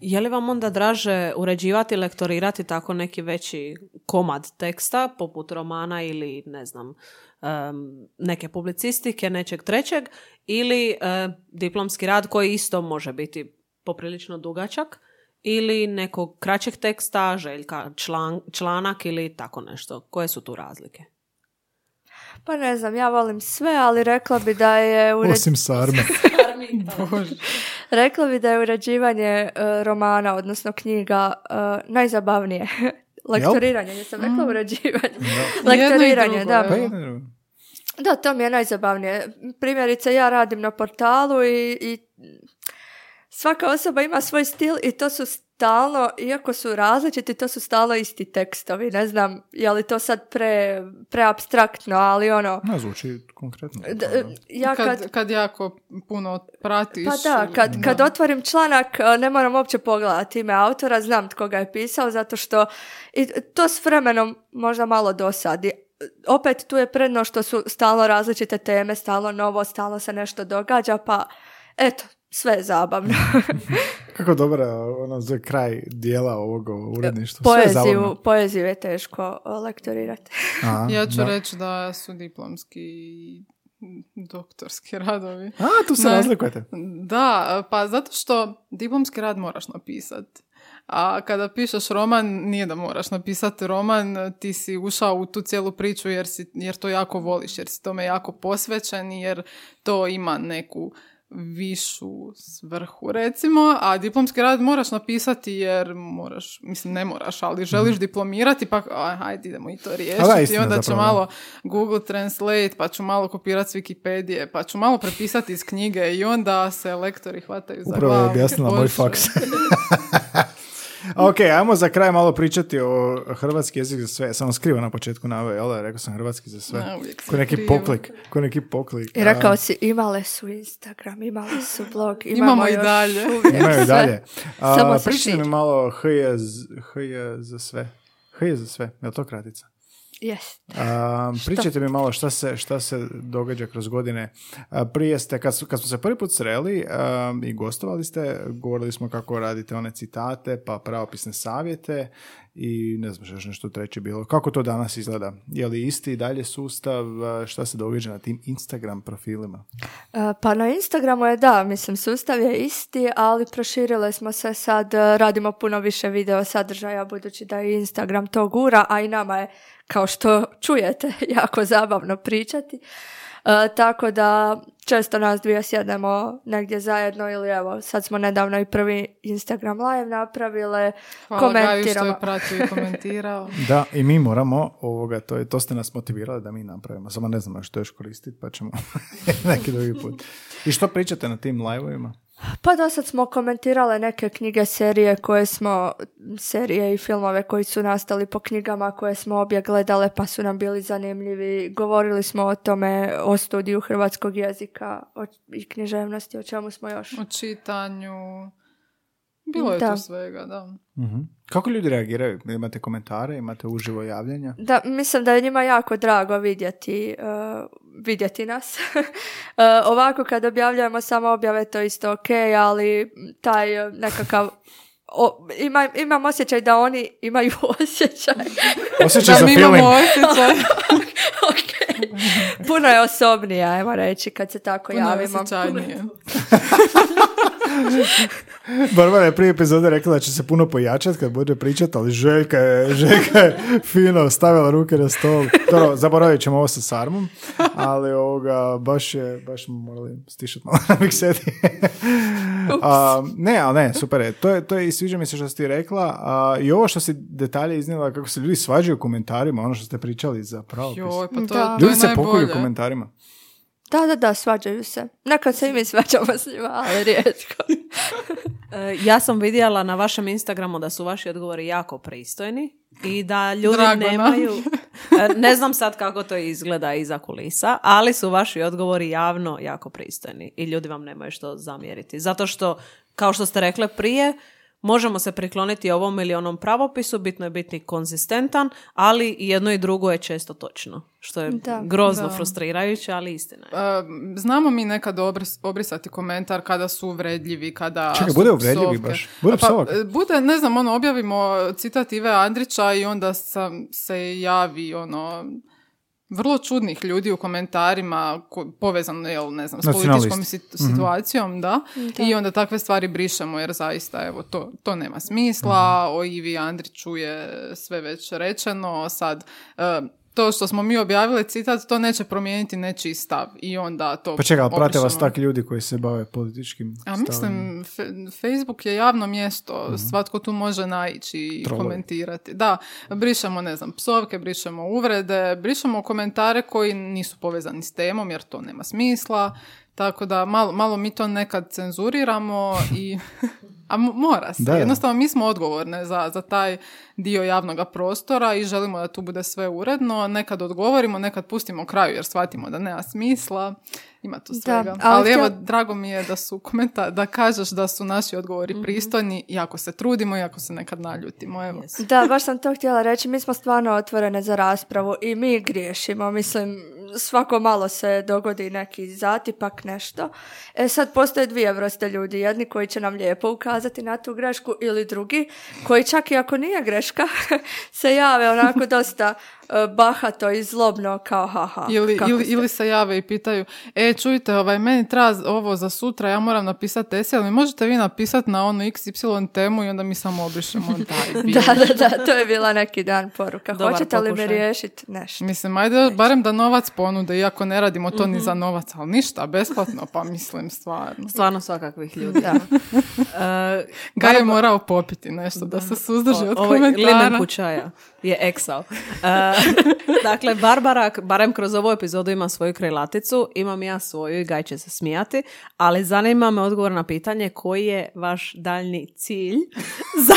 Je li vam onda draže uređivati, lektorirati tako neki veći komad teksta, poput romana ili, ne znam, neke publicistike, nečeg trećeg, ili e, diplomski rad koji isto može biti poprilično dugačak, ili nekog kraćeg teksta, željka, član- članak ili tako nešto. Koje su tu razlike? Pa ne znam, ja volim sve, ali rekla bi da je uređ... Osim sarme. Bože. rekla bi da je uređivanje e, romana, odnosno knjiga, e, najzabavnije. Lektoriranje, jesam rekla uređivanje. Lektoriranje, da. Pa je, Da, to mi je najzabavnije. Primjerice, ja radim na portalu i, i svaka osoba ima svoj stil i to su stalno, iako su različiti, to su stalno isti tekstovi. Ne znam, je li to sad pre, preabstraktno, ali ono... ne, zvuči konkretno. d- ja kad, Kad, kad jako puno pratiš. pa da, kad, kad otvorim članak e, ne moram uopće pogledati ime autora, znam tko ga je pisao, zato što i to s vremenom možda malo dosadi. Opet tu je predno što su stalno različite teme, stalno novo, stalno se nešto događa, pa eto, sve je zabavno. Kako dobra ono, za kraj dijela ovog uredništva. Sve je poeziju, zabavno. poeziju je teško e, lektorirati. Aha, Ja ću da. reći da su diplomski i doktorski radovi. A, tu se Ne. razlikujete. Da, pa zato što diplomski rad moraš napisati. A kada pišeš roman, nije da moraš napisati roman, ti si ušao u tu cijelu priču jer, si, jer to jako voliš, jer si tome jako posvećen, jer to ima neku višu svrhu, recimo, a diplomski rad moraš napisati jer moraš, mislim ne moraš, ali želiš diplomirati, pa a, hajde idemo i to riješiti, da, i istina, onda ću zapravo, malo Google Translate, pa ću malo kopirati s Wikipedije, pa ću malo prepisati iz knjige i onda se lektori hvataju za Upravo je glavu. objasnila moj faks. ok, ajmo za kraj malo pričati o hrvatski jezik za sve. Samo skrivo na početku naveo, jel? da? Rekao sam hrvatski za sve. Ko neki krivo. poklik. Ko neki poklik. I rekao si, imale su Instagram, imale su blog, imamo, Imamo i dalje. Imaju i dalje. A, Samo se mi malo H je, z- H je za sve. H je za sve, je li to kratica? Jest. A, pričajte mi malo šta se, šta se događa kroz godine. A, prije ste, kad, su- kad smo se prvi put sreli a, i gostovali ste, govorili smo kako radite one citate, pa pravopisne savjete i ne znam što je nešto treće bilo. Kako to danas izgleda? Je li isti i dalje sustav? A, Šta se događa na tim Instagram profilima? E, Pa na Instagramu je da, mislim, sustav je isti, ali proširile smo se sad, e, radimo puno više video sadržaja, budući da i Instagram to gura, a i nama je, kao što čujete, jako zabavno pričati. E, tako da često nas dvije sjednemo negdje zajedno ili evo, sad smo nedavno i prvi Instagram live napravile, Hvala Gaju što komentiramo. je pratio i komentirao. Da, i mi moramo, ovoga, to, je, to ste nas motivirali da mi napravimo, samo ne znamo što još koristiti, pa ćemo neki drugi put. I što pričate na tim live-ovima? Pa do sad smo komentirale neke knjige, serije koje smo, serije i filmove koji su nastali po knjigama koje smo obje gledale pa su nam bili zanimljivi. Govorili smo o tome, o studiju hrvatskog jezika o, i književnosti, o čemu smo još. O čitanju. Bilo je Da. tu svega, da. Mhm. Kako ljudi reagiraju? Imate komentare, imate uživo javljanja? Da, mislim da je njima jako drago vidjeti, uh, vidjeti nas. Uh, ovako kad objavljujemo samo objave to je isto ok, ali taj uh, nekakav o, ima, imam osjećaj da oni imaju osjećaj. Osjećaj Da za mi feeling. imamo osjećaj. Puno je osobnije, ajmo reći, kad se tako Puno je javimo. osjećajnije. Barbara je prije epizode rekla da će se puno pojačati kad bude pričati, ali Željka je, Željka je fino stavila ruke na stol. Dobro, zaboravit ćemo ovo sa sarmom, ali ovoga, baš je, baš smo morali stišati malo na mikseti. A, ne, ali ne, super je. To je, to je i sviđa mi se što si ti rekla. A, I ovo što si detalje iznijela, kako se ljudi svađaju u komentarima, ono što ste pričali za pravopis. Joj, pa to, Da. to Ljudi je se pokolju u komentarima. Da, da, da, svađaju se. Nekad se i mi svađamo s njima, ali rijetko. E, Ja sam vidjela na vašem Instagramu da su vaši odgovori jako pristojni i da ljudi Drago nemaju... E, Ne znam sad kako to izgleda iza kulisa, ali su vaši odgovori javno jako pristojni i ljudi vam nemaju što zamjeriti. Zato što, kao što ste rekle prije, možemo se prikloniti ovom ili onom pravopisu, bitno je biti konzistentan, ali i jedno i drugo je često točno, što je Da. grozno Da. frustrirajuće, ali istina je. Znamo mi nekad obris- obrisati komentar kada su uvredljivi, kada Čekaj, su bude uvredljivi baš? Bude pa, e, Bude, ne znam, ono, objavimo citat Ive Andrića i onda sam se javi, ono, vrlo čudnih ljudi u komentarima ko- povezano, jel, ne znam, s političkom sit- situacijom, da. I onda takve stvari brišemo jer zaista, evo, to, to nema smisla. O Ivi Andriću je sve već rečeno. Sad, e, to što smo mi objavili citat, to neće promijeniti nečiji stav i onda to Pa čekaj, prate vas takvi ljudi koji se bave političkim A stavima? mislim, fe- Facebook je javno mjesto, svatko tu može naići i Trolovi. komentirati. Da, brišemo, ne znam, psovke, brišemo uvrede, brišemo komentare koji nisu povezani s temom jer to nema smisla. Tako da malo, malo mi to nekad cenzuriramo i... A mo- mora se. Da, da. Jednostavno mi smo odgovorne za, za taj dio javnog prostora i želimo da tu bude sve uredno. Nekad odgovorimo, nekad pustimo kraju jer shvatimo da nema smisla. Ima tu Da, svega. ali ali evo, drago mi je da su komentar, da kažeš da su naši odgovori pristojni, iako se trudimo, iako se nekad naljutimo. Evo. Da, baš sam to htjela reći. Mi smo stvarno otvorene za raspravu i mi griješimo. Mislim, svako malo se dogodi neki zatipak, nešto. E sad postoje dvije vrste ljudi. Jedni koji će nam lijepo ukazati na tu grešku ili drugi koji čak i ako nije greška se jave onako dosta bahato i zlobno kao haha. Ili, kako ili, ste- ili se jave i pitaju, e, čujte, ovaj, meni treba ovo za sutra, ja moram napisati esej, ali mi možete vi napisati na onu XY temu i onda mi samo obrišemo bi. Da, da, da, to je bila neki dan poruka. Dobar Hoćete li me pokušaj. riješiti nešto? Mislim, ajde barem da novac ponude, iako ne radimo to ni za novac, ali ništa, besplatno, pa mislim, stvarno. Stvarno svakakvih ljudi. Da. E, Gaj je morao popiti nešto, da se suzdrži od Ovaj limen komentara. Je eksao. E, dakle, Barbara, barem kroz ovu epizodu ima svoju krilaticu, imam ja svoju i Gaj će se smijati, ali zanima me odgovor na pitanje koji je vaš daljni cilj za...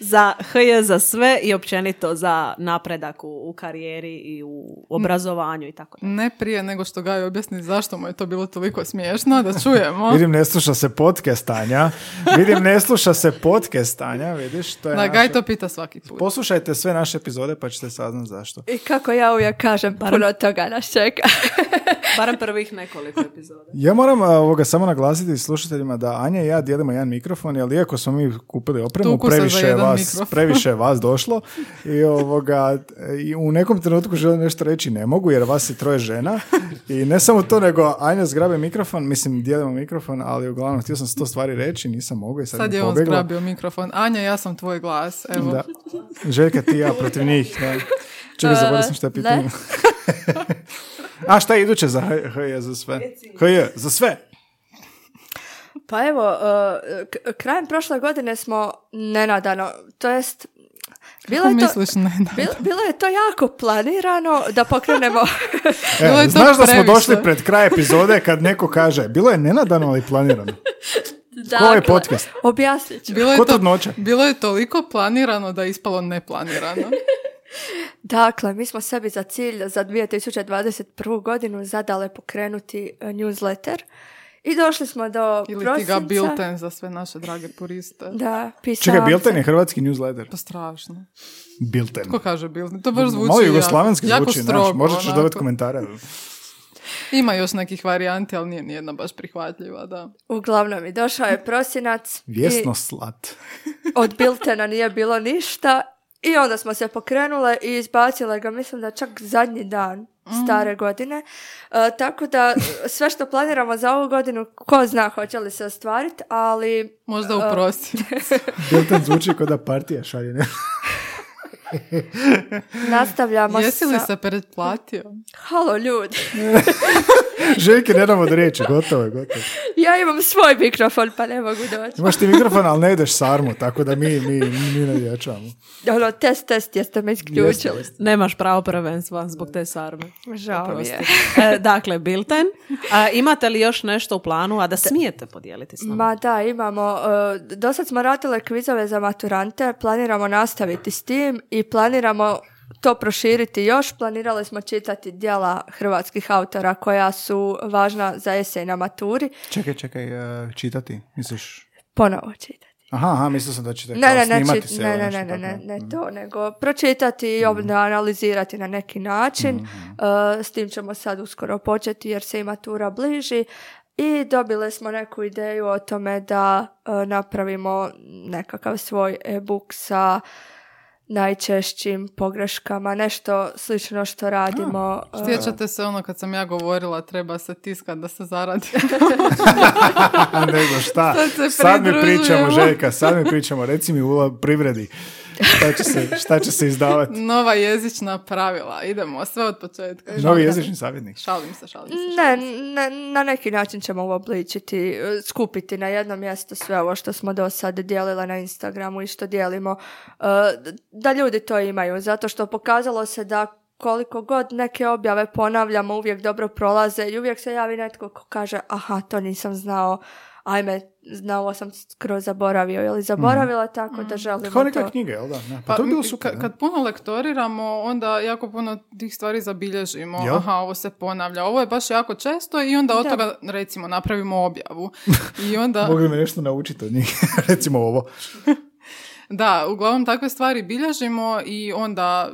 za HJ za sve i općenito za napredak u, u karijeri i u obrazovanju i tako dalje. Ne prije nego što Gaj objasni zašto mu je to bilo toliko smiješno, da čujemo. Vidim ne sluša se podcastanja. Vidim ne sluša se podcastanja, vidiš. To je Da, naše- Gaj to pita svaki put. Poslušajte sve naše epizode pa ćete saznati zašto. I kako ja uvijek kažem, puno toga nas čeka. Barem prvih nekoliko epizoda. Ja moram ovoga samo naglasiti slušateljima da Anja i ja dijelimo jedan mikrofon, ali iako smo mi kupili opremu, Tuku previše je, vas, mikrofon. previše je vas došlo i, ovoga, i u nekom trenutku želim nešto reći ne mogu jer vas je troje žena i ne samo to nego Anja zgrabe mikrofon, mislim dijelimo mikrofon, ali uglavnom htio sam sto stvari reći, nisam mogao i sad, Sad je on zgrabio mikrofon. Anja, ja sam tvoj glas. Evo. Da. Željka ti ja protiv njih. Da. Čekaj, zaboravio sam šta je pitanje. A šta je iduće za HJ za sve? HJ za sve. Pa evo, uh, k- krajem prošle godine smo nenadano, to jest, bilo je to, misliš ne? da? bil- bilo je to jako planirano da pokrenemo, Evo, Bilo je to znaš da smo došli pred kraj epizode kad neko kaže bilo je nenadano ali planirano. Ko je Dakle, podcast? objasnit ću. Bilo je, to, bilo je toliko planirano da je ispalo neplanirano. Dakle, mi smo sebi za cilj za 2021. godinu zadale pokrenuti e, newsletter i došli smo do Ili ti prosinca. ga bilten za sve naše drage puriste. Da, pisam Čekaj, Bilten je hrvatski newsletter. Pa strašno. Bilten. Ko kaže bilten? To baš zvuči Malo jako- jugoslavenski jako zvuči, znaš, strogo, možda ćeš dobiti komentare. Ima još nekih varijanti, ali nije nijedna baš prihvatljiva, da. Uglavnom, i došao je prosinac. Vjesno i slat. od Biltena nije bilo ništa. I onda smo se pokrenule i izbacile ga, mislim da čak zadnji dan stare godine. E, tako da sve što planiramo za ovu godinu, ko zna hoće li se ostvariti, ali Možda u prosincu. Bilten zvuči kao da partija šalje. Ne? nastavljamo Jesi li sa... se pretplatio? Halo ljudi, Željke ne damo da riječi, gotovo je, gotovo. ja imam svoj mikrofon pa ne mogu doći. Imaš ti mikrofon, ali ne ideš sarmu, tako da mi, mi, mi navijačamo. Ono, test, test, jeste me isključili. Nemaš pravo prvenstva zbog te sarme. Žao mi je. E, dakle, Bilten. A, imate li još nešto u planu, a da smijete podijeliti s nama? Ma da, imamo. Uh, do sad smo radile kvizove za maturante, planiramo nastaviti s tim i planiramo to proširiti još. Planirali smo čitati dijela hrvatskih autora koja su važna za esej na maturi. Čekaj, čekaj, e, čitati, misliš? Ponovo čitati. Aha, aha, mislio sam da ćete Ne, ne, ne, snimati čit- se ne, ne, ne, ne, ne, ne to, nego pročitati i onda analizirati na neki način. Uh, s tim ćemo sad uskoro početi jer se i matura bliži. I dobile smo neku ideju o tome da uh, napravimo nekakav svoj e-book sa najčešćim pogreškama, nešto slično što radimo. uh, Sjećate se ono kad sam ja govorila treba se tiskat da se zaradi. Nego šta? Sad mi pričamo, Željka, sad mi pričamo. Reci mi u privredi. Šta, će se, šta će se izdavati? Nova jezična pravila. Idemo, sve od početka. Novi jezični savjetnik. Šalim se, šalim se. Ne, ne, na neki način ćemo uobličiti, skupiti na jedno mjesto sve ovo što smo do sad dijelile na Instagramu i što dijelimo, e, da ljudi to imaju, zato što pokazalo se da koliko god neke objave ponavljamo, uvijek dobro prolaze i uvijek se javi netko ko kaže aha, to nisam znao, ajme, znao sam skroz zaboravio ili zaboravila, tako da želimo Kao neka to. knjiga, jel da? Ne, pa, to bi mi- bilo super. ka- kad puno lektoriramo, onda jako puno tih stvari zabilježimo. Jel? Aha, ovo se ponavlja. Ovo je baš jako često i onda od Da. toga, recimo, napravimo objavu. I onda... Mogli mi nešto naučiti od njih. Recimo ovo. Da, uglavnom takve stvari bilježimo i onda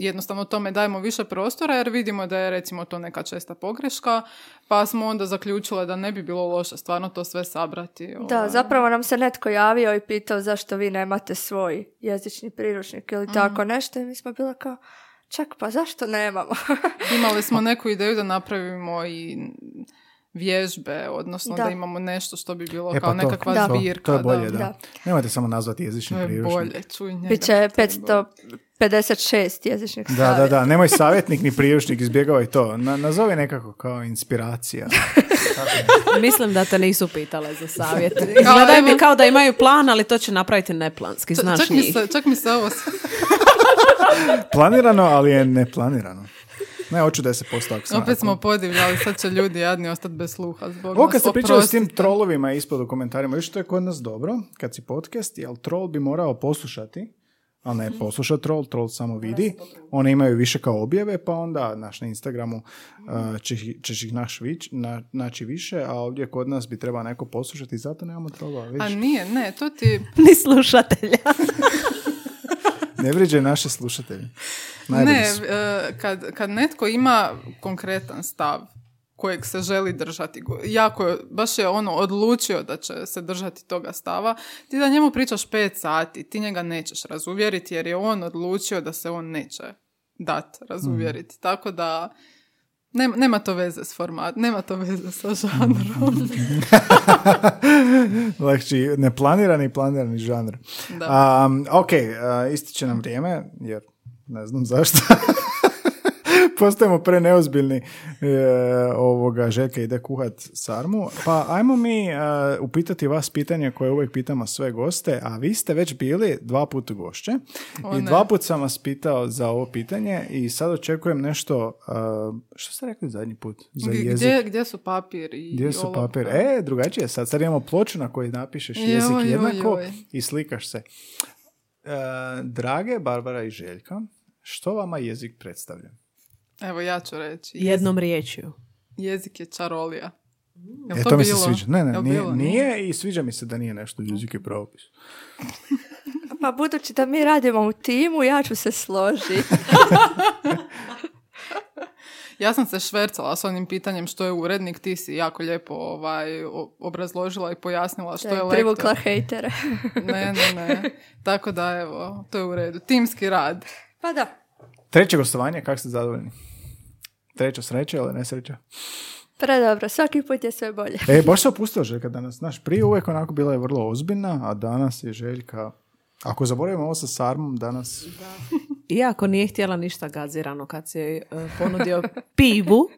jednostavno tome dajemo više prostora jer vidimo da je recimo to neka česta pogreška, pa smo onda zaključile da ne bi bilo loše stvarno to sve sabrati. Da, ovaj. zapravo nam se netko javio i pitao zašto vi nemate svoj jezični priručnik ili tako nešto i mi smo bile kao, čak pa zašto nemamo? Imali smo neku ideju da napravimo i vježbe, odnosno da, Da. imamo nešto što bi bilo E, kao pa to, nekakva Da. to, zbirka. to je bolje, da. da. Nemojte samo nazvati To jezični je priručnik. bolje, čuj njega. Biće 556 jezičnih Da, da, savjeta. da, nemoj savjetnik ni priručnik, izbjegavaj to. Na, nazovi nekako kao inspiracija. Mislim da te nisu pitale za savjet. Kao, Izgledaju mi kao da imaju plan, ali to će napraviti neplanski, Čak- znaš čak, mi se, čak mi se ovo... Planirano, ali je neplanirano. Ne, hoću 10% ako sam Opet smo podivljali, sad će ljudi jadni ostati bez sluha zbog Ovo kad se pričalo s tim trolovima ispod u komentarima, još što je kod nas dobro, kad si podcast, jel troll bi morao poslušati, ali ne posluša troll, troll samo vidi. One imaju više kao objave, pa onda naš na Instagramu uh, ćeš, ih- ćeš ih naš vić, na, naći više, a ovdje kod nas bi treba neko poslušati, zato nemamo trollova. A nije, ne, to ti... Ni slušatelja. ne vrijeđaj naše slušatelje. Najbolji Ne, su. e, kad, kad netko ima konkretan stav kojeg se želi držati, jako je, baš je ono odlučio da će se držati toga stava, ti da njemu pričaš pet sati, ti njega nećeš razuvjeriti jer je on odlučio da se on neće dat razuvjeriti. Tako da nema, nema to veze s format, nema to veze sa žanrom. Znači, neplanirani i planirani žanr. Da. Um, ok, uh, ističe nam vrijeme, jer ne znam zašto. Postajemo pre neozbiljni e, ovoga Željka ide kuhat sarmu. Pa ajmo mi e, upitati vas pitanje koje uvijek pitamo sve goste, a vi ste već bili dva puta gošće O, i dva put sam vas pitao za ovo pitanje i sad očekujem nešto, e, što ste rekli zadnji put? Za jezik? Gdje, gdje su papir i Gdje su olovka? papir? E, drugačije sad. Sad imamo ploču na kojoj napišeš Joj, jezik joj, jednako joj. i slikaš se. E, drage Barbara i Željka, što vama jezik predstavlja? Evo ja ću reći. Jednom riječju. Jezik je čarolija. Jel e, to, mi se bilo? sviđa. Ne, ne, nije, bilo? nije i sviđa mi se da nije nešto jezik i pravopis. Pa budući da mi radimo u timu, ja ću se složiti. Ja sam se švercala s onim pitanjem što je urednik, ti si jako lijepo ovaj, obrazložila i pojasnila što je lektor. Privukla hejtere. Ne, ne, ne. Tako da evo, to je u redu. Timski rad. Pa da. Treće gostovanje, kako ste zadovoljni? Treća sreća ili nesreća? Predobro, svaki put je sve bolje. E, baš se opustila Željka danas. Znaš, prije uvijek onako bila je vrlo ozbiljna, a danas je Željka... Ako zaboravimo ovo sa Sarmom, danas... Iako nije htjela ništa gazirano kad si joj e, ponudio pivu,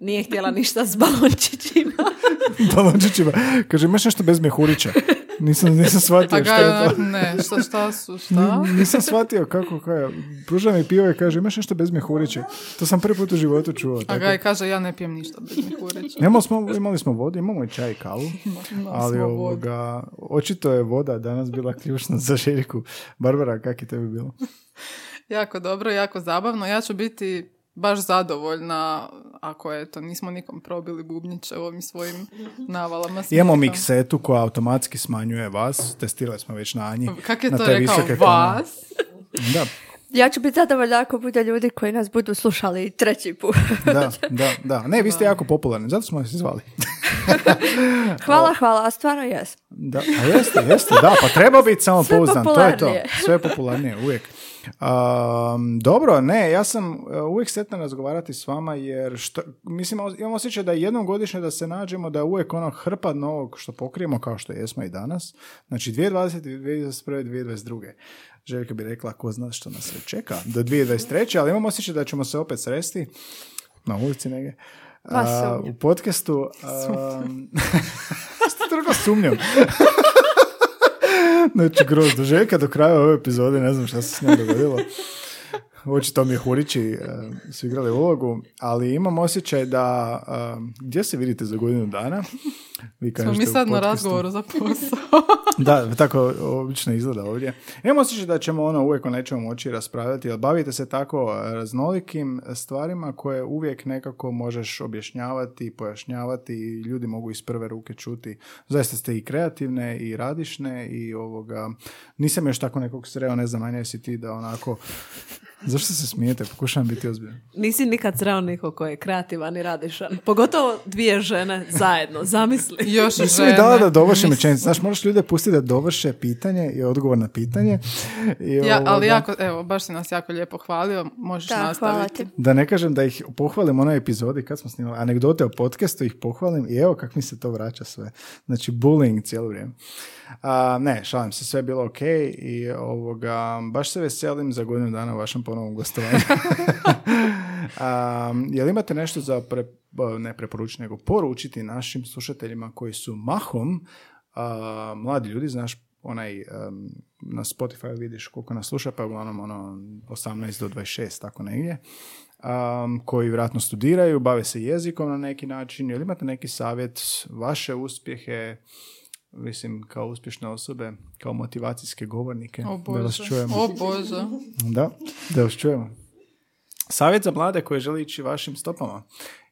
nije htjela ništa s balončićima. Balončićima. Kaže, imaš nešto bez mehurića? Nisam, nisam shvatio A što je to. ne, šta, šta su, šta? Nisam shvatio kako, je. Pruža mi pivo i kaže, imaš nešto bez mehurića? To sam prvi put u životu čuo. A Tako. ga kaže, ja ne pijem ništa bez mihurića. Imali smo, imali smo vodu, imamo i čaj i kavu, ali ovoga, očito je voda danas bila ključna za Željku. Barbara, kak je tebi bilo? Jako dobro, jako zabavno. Ja ću biti baš zadovoljna ako je to nismo nikom probili bubnjiće ovim svojim navalama. Imamo miksetu koja automatski smanjuje vas. Testirali smo već na Anji. Kak je na to rekao? Vas? Da, Ja ću biti zadovoljna ako bude ljudi koji nas budu slušali i treći put. da, da, da. Ne, vi ste jako popularni, zato smo vas i zvali. Hvala, hvala, a stvarno jes. Da, a jeste, jeste, da, pa treba biti samo Sve pouzdan, to je to. popularnije. Sve popularnije, uvijek. Um, dobro, ne, ja sam uh, uvijek sretan razgovarati s vama jer što, mislim, imam osjećaj da jednom godišnje da se nađemo da je uvijek ono hrpa novog što pokrijemo kao što jesmo i danas. Znači 2020, 2021, 2022. Željka bi rekla ko zna što nas sve čeka do 2023. Ali imam osjećaj da ćemo se opet sresti na ulici negdje. Sumnjam. u podcastu um, što toliko sumnjam znači groz do Željka do kraja ove epizode ne znam šta se s njom dogodilo očito mi je Hurići e, su igrali ulogu, ali imam osjećaj da e, gdje se vidite za godinu dana? Vi Smo mi sad na razgovoru za posao. Da, tako obično izgleda ovdje. Imam osjećaj da ćemo ono uvijek o nečemu moći raspravljati, ali bavite se tako raznolikim stvarima koje uvijek nekako možeš objašnjavati, pojašnjavati i ljudi mogu iz prve ruke čuti. Zaista ste i kreativne i radišne i ovoga, nisam još tako nekog sreo, ne znam, manje si ti da onako, zašto se smijete, pokušavam biti ozbiljan. Nisi nikad sreo nikog koji je kreativan i radišan. Pogotovo dvije žene zajedno. Zamisli. Još Nisi mi žene. dala da dovršim rečenicu. Znaš, moraš ljude pustiti da dovrše pitanje i odgovor na pitanje. I Ja, ali jako, evo, baš si nas jako lijepo hvalio, možeš Da, nastaviti. ti. Da ne kažem da ih pohvalim onoj epizodi kad smo snimali anegdote o podcastu, ih pohvalim i evo kak mi se to vraća sve. Znači bullying cijelo vrijeme. A, ne, šalim se, sve je bilo ok i ovoga, baš se veselim za godinu dana u vašem ponovnom gostovanju. A, jel imate nešto za pre, ne preporučiti, nego poručiti našim slušateljima koji su mahom a, mladi ljudi, znaš, onaj em, na Spotify vidiš koliko nas sluša, pa je uglavnom ono 18 do 26, tako negdje, um, koji vjerojatno studiraju, bave se jezikom na neki način. Jel imate neki savjet, vaše uspjehe, mislim, kao uspješne osobe, kao motivacijske govornike, O da vas čujemo. o Bože. Da, da vas čujemo. Savjet za mlade koji žele ići vašim stopama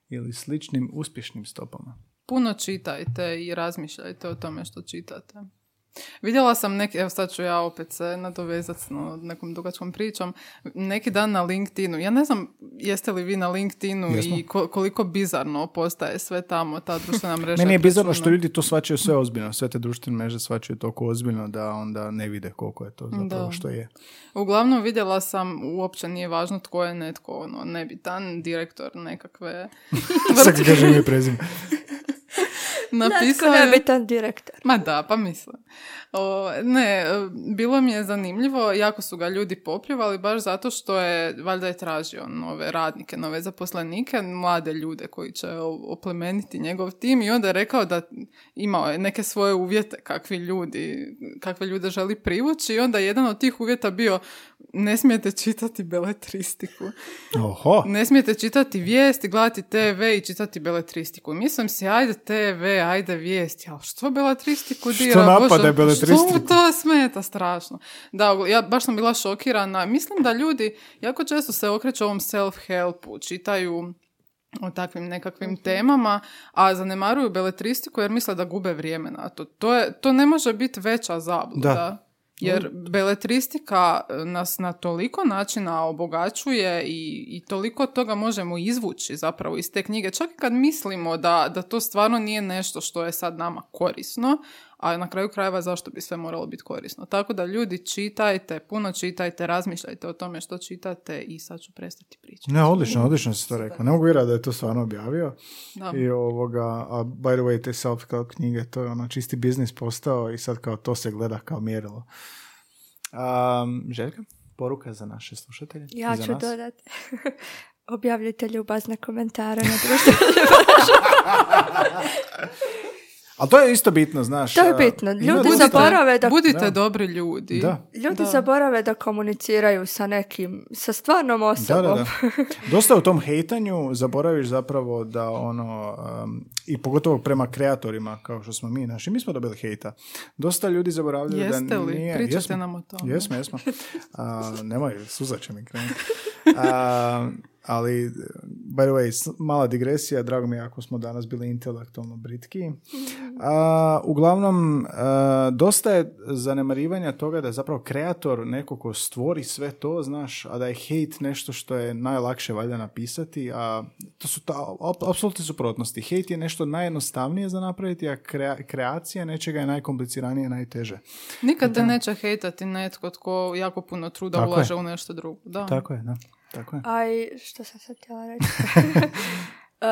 ili sličnim uspješnim stopama. Puno čitajte i razmišljajte o tome što čitate. Vidjela sam neki, evo sad ću ja opet se nadovezati s no- nekom dugačkom pričom, neki dan na LinkedInu, ja ne znam jeste li vi na LinkedInu Jesmo. i ko- koliko bizarno postaje sve tamo, ta društvena mreža. Meni je bizarno što ljudi to svačaju sve ozbiljno. Sve te društvene mreže svačaju toliko ozbiljno da onda ne vide koliko je to zapravo Da. što je. Uglavnom vidjela sam, uopće nije važno tko je netko, ono, nebitan, direktor nekakve Sad mi prezime. Napisao je... nebitan direktor. Ma da, pa mislim. O, ne, bilo mi je zanimljivo, jako su ga ljudi popljuvali baš zato što je, valjda je tražio nove radnike, nove zaposlenike, mlade ljude koji će oplemeniti njegov tim i onda je rekao da imao je neke svoje uvjete kakvi ljudi, kakve ljude želi privući i onda je jedan od tih uvjeta bio ne smijete čitati beletristiku. Oho. Ne smijete čitati vijesti, gledati TV i čitati beletristiku. Mislim si, ajde TV, ajde vijesti, ali što beletristiku Što dira? napada Bože, beletristiku? Što mu to smeta strašno? Da, ja baš sam bila šokirana. Mislim da ljudi jako često se okreću ovom self-helpu, čitaju o takvim nekakvim temama, a zanemaruju beletristiku jer misle da gube vrijeme na to. To, je, to ne može biti veća zabluda. Da. Jer beletristika e, nas na toliko načina obogaćuje i, i toliko toga možemo izvući zapravo iz te knjige. Čak i kad mislimo da, da to stvarno nije nešto što je sad nama korisno, a na kraju krajeva zašto bi sve moralo biti korisno. Tako da ljudi čitajte, puno čitajte, razmišljajte o tome što čitate i sad ću prestati pričati. Ne, odlično, odlično si to rekao. Ne mogu vjerati da je to stvarno objavio. Da. I ovoga, a by the way, te self-help knjige, to je ono čisti biznis postao i sad kao to se gleda kao mjerilo. Um, Željka, poruka za naše slušatelje? Ja ću dodati. Objavljujte ljubazne komentare na društvenim Ali to je isto bitno, znaš. To je bitno. Ljudi dosta- zaborave da- Budite Da. dobri ljudi. Da. Ljudi Da. zaborave da komuniciraju sa nekim, sa stvarnom osobom. da, da. Dosta u tom hejtanju zaboraviš zapravo da ono, um, i pogotovo prema kreatorima, kao što smo mi naši, mi smo dobili hejta. Dosta ljudi zaboravljaju Jeste da li? nije... Pričajte Jesmo. nam o tome. Jesmo, jesmo. A, nemoj, suza će mi krenuti. A, ali, by the way, mala digresija, drago mi je ako smo danas bili intelektualno britki. A, uglavnom, a, dosta je zanemarivanja toga da je zapravo kreator neko ko stvori sve to, znaš, a da je hate nešto što je najlakše valjda napisati, a to su ta, ap- apsolutne suprotnosti. Hate je nešto najjednostavnije za napraviti, a krea- kreacija nečega je najkompliciranije, najteže. Nikad te neće hejtati netko tko jako puno truda Tako je. ulaže u nešto drugo. Da. Tako je, da. Tako je. A i što sam sad htjela reći? E,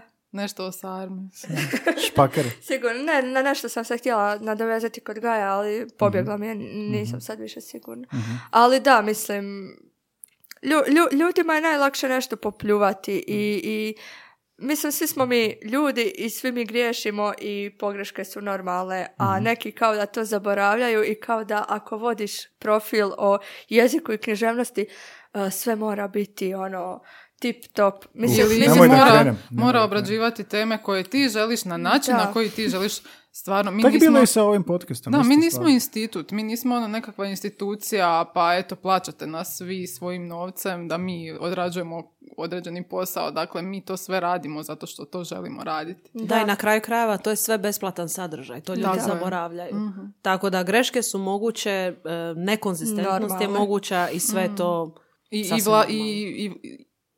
Nešto o sarmi. Špaker. sigurno, ne, na nešto sam se htjela nadovezati kod Gaja, ali pobjegla mi je, nisam sad više sigurna. Ali da, mislim, lju- lju- ljudima je najlakše nešto popljuvati i, i mislim, svi smo mi ljudi i svi mi griješimo i pogreške su normalne, a neki kao da to zaboravljaju i kao da ako vodiš profil o jeziku i književnosti, uh, sve mora biti ono tip top. Mislim, Ili mislim, da mora, mora da obrađivati teme koje ti želiš na način Da. na koji ti želiš stvarno. Mi Tako je nismo, bilo i sa ovim podcastom. da, mi nismo stvar. institut, mi nismo ono nekakva institucija, pa eto, plaćate nas vi svojim novcem da mi odrađujemo određeni posao. Dakle, mi to sve radimo zato što to želimo raditi. Da, i na kraju krajeva to je sve besplatan sadržaj, to ljudi je. zaboravljaju. Tako da greške su moguće, e, nekonzistentnost je Normalne. moguća i sve to I, i, vla- i, i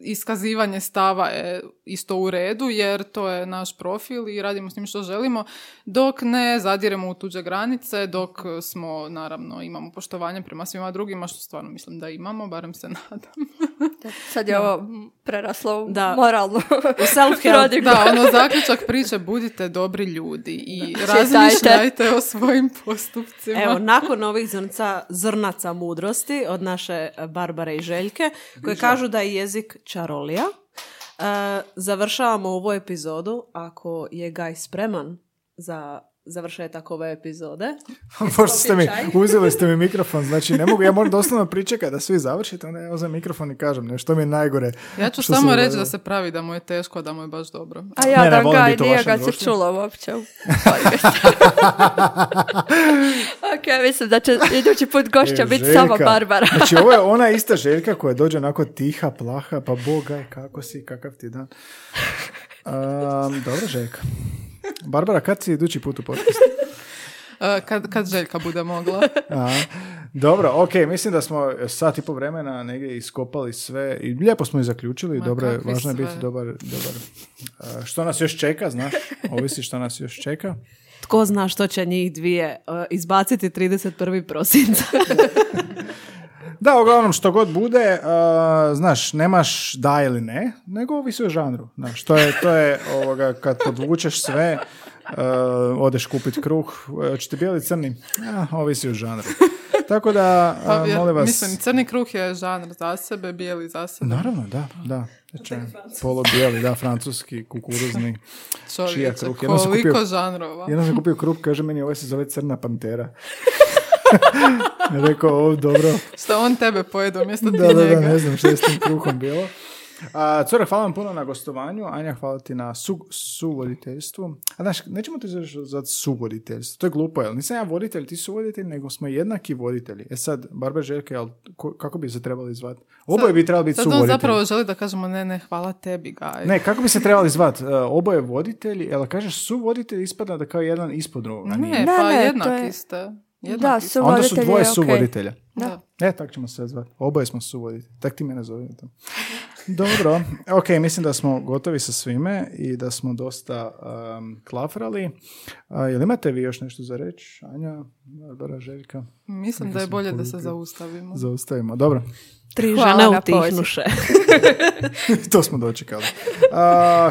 iskazivanje stava je isto u redu jer to je naš profil i radimo s njim što želimo dok ne zadiremo u tuđe granice dok smo naravno imamo poštovanje prema svima drugima što stvarno mislim da imamo barem se nadam. Sad je ovo preraslo u Da. moralnu U self-help, prodigu. da ono zaključak priče budite dobri ljudi i razmišljajte o svojim postupcima Evo, nakon ovih zrnca, zrnaca mudrosti od naše Barbare i Željke, koje kažu da je jezik čarolija, e, završavamo ovu epizodu. Ako je Gaj spreman za završetak ove epizode, Pošto ste mi, uzeli ste mi mikrofon, znači ne mogu, ja moram doslovno pričekati da svi završite, onda ja uzem mikrofon i kažem nešto mi je najgore. ja ću samo reći da se pravi da mu je teško a da mu je baš dobro A ja Ne, ne, da u nije ga se čulo uopće ok, mislim da će idući put gošća E, biti samo Barbara. Znači ovo je ona ista Željka koja dođe onako tiha, plaha, pa bogaj, kako si, kakav ti dan. Um, dobro Željka. Barbara, kad si idući put u podcast? E, kad, kad Željka bude mogla Aha. Dobro, ok, mislim da smo sat i po vremena negdje iskopali sve i lijepo smo i zaključili, Ma dobro važno je biti dobar, dobar. Uh, što nas još čeka, znaš, ovisi što nas još čeka. tko zna što će njih dvije e, izbaciti 31. prosinca. Da, uglavnom što god bude, uh, znaš, nemaš da ili ne, nego ovisi o žanru. Znaš, to je, to je ovoga, kad podvučeš sve, uh, odeš kupit kruh, uh, će ti bijeli crni, ja, ovisi o žanru. Tako da, uh, Pa, molim vas... Mislim, crni kruh je žanr za sebe, bijeli za sebe. Naravno, da, da. Znači, polo bijeli, da, francuski, kukuruzni. čija kruh? Jednom koliko kupio- žanrova. Jednom sam kupio kruh, kaže meni, ovo se zove crna pantera. Rekao, o, dobro. Što on tebe pojede umjesto ti Da, da, da, ne znam što je s tim kruhom bilo. A, Cura, hvala vam puno na gostovanju. Anja, hvala ti na su, suvoditeljstvu. A znaš, nećemo ti za suvoditeljstvo. To je glupo, jel? Nisam ja voditelj, ti su voditelj, nego smo jednaki voditelji. E sad, Barba Željka, jel, ko- kako bi se trebali zvati? Oboje bi trebali biti Sad on suvoditelji. zapravo želi da kažemo ne, ne, hvala tebi, Gaj. Ne, kako bi se trebali zvati? oboje voditelji, jel kažeš suvoditelj ispada da kao jedan ispod drugoga. nije? Ne, Ne, pa ne, to jednaki je- ste. Da, Jednaki su- Onda su dvoje je okej. suvoditelja. Da. E, tak ćemo se zvati. Oboje smo suvoditelji. Tak ti mene zovete. Dobro. Ok, mislim da smo gotovi sa svime i da smo dosta um, klafrali. A, jel imate vi još nešto za reći? Anja, Barbara, Željka? Mislim da je bolje da se zaustavimo. Zaustavimo. Dobro. Tri žene utihnuše. to smo dočekali.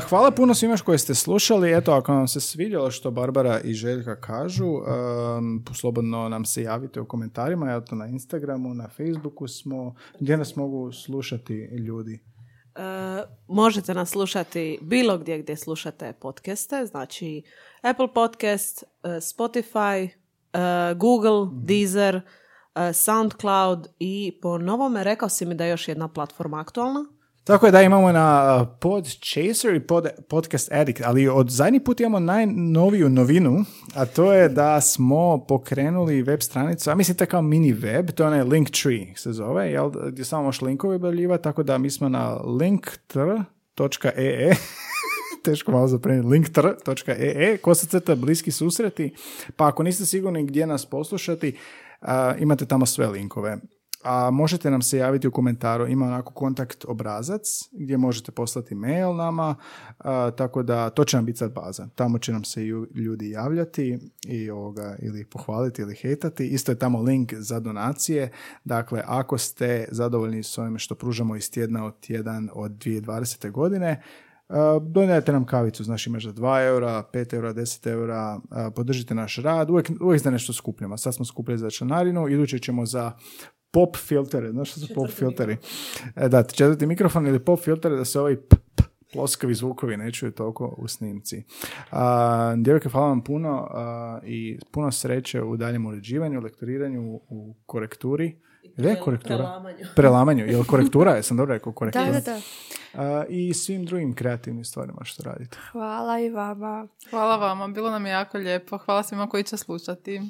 Hvala puno svima koji ste slušali. Eto, ako vam se svidjelo što Barbara i Željka kažu, um, slobodno nam se javite u komentarima, eto na Instagramu, na Facebooku smo, gdje nas mogu slušati ljudi. E, možete nas slušati bilo gdje gdje slušate podcaste, znači Apple Podcast, e, Spotify, e, Google, Deezer, e, SoundCloud i po novome rekao si mi da je još jedna platforma aktualna. Tako je da imamo na uh, Pod Chaser i pod, Podcast Addict, ali od zadnji put imamo najnoviju novinu, a to je da smo pokrenuli web stranicu, a je kao mini web, to je onaj Linktree se zove, jel, gdje samo možeš linkove objavljivati, tako da mi smo na linktr.ee teško malo zapreniti, linktr.ee, kosacrta bliski susreti, pa ako niste sigurni gdje nas poslušati, uh, imate tamo sve linkove a možete nam se javiti u komentaru, ima onako kontakt obrazac gdje možete poslati mail nama, tako da to će nam biti sad baza. Tamo će nam se ljudi javljati i ovoga, ili pohvaliti ili hejtati. Isto je tamo link za donacije. Dakle, ako ste zadovoljni s ovime što pružamo iz tjedna od tjedan od 2020. godine, Donijete nam kavicu, znači imaš za 2 eura, 5 eura, 10 eura, podržite naš rad, uvijek, uvijek za nešto skupljamo. Sad smo skupili za članarinu, iduće ćemo za pop filtere. Znaš što su pop filteri? E, da, četvrti mikrofon ili pop filtere da se ovaj p, p, ploskavi zvukovi ne čuju toliko u snimci. A, djevojke, hvala vam puno i puno sreće u daljem uređivanju, lektoriranju, u korekturi. Je korektura? Prelamanju. Prelamanju. Je li korektura? Jesam dobro rekao korektura? Da, da, da. I svim drugim kreativnim stvarima što radite. Hvala i vama. Hvala vama, bilo nam je jako lijepo. Hvala svima koji će slušati.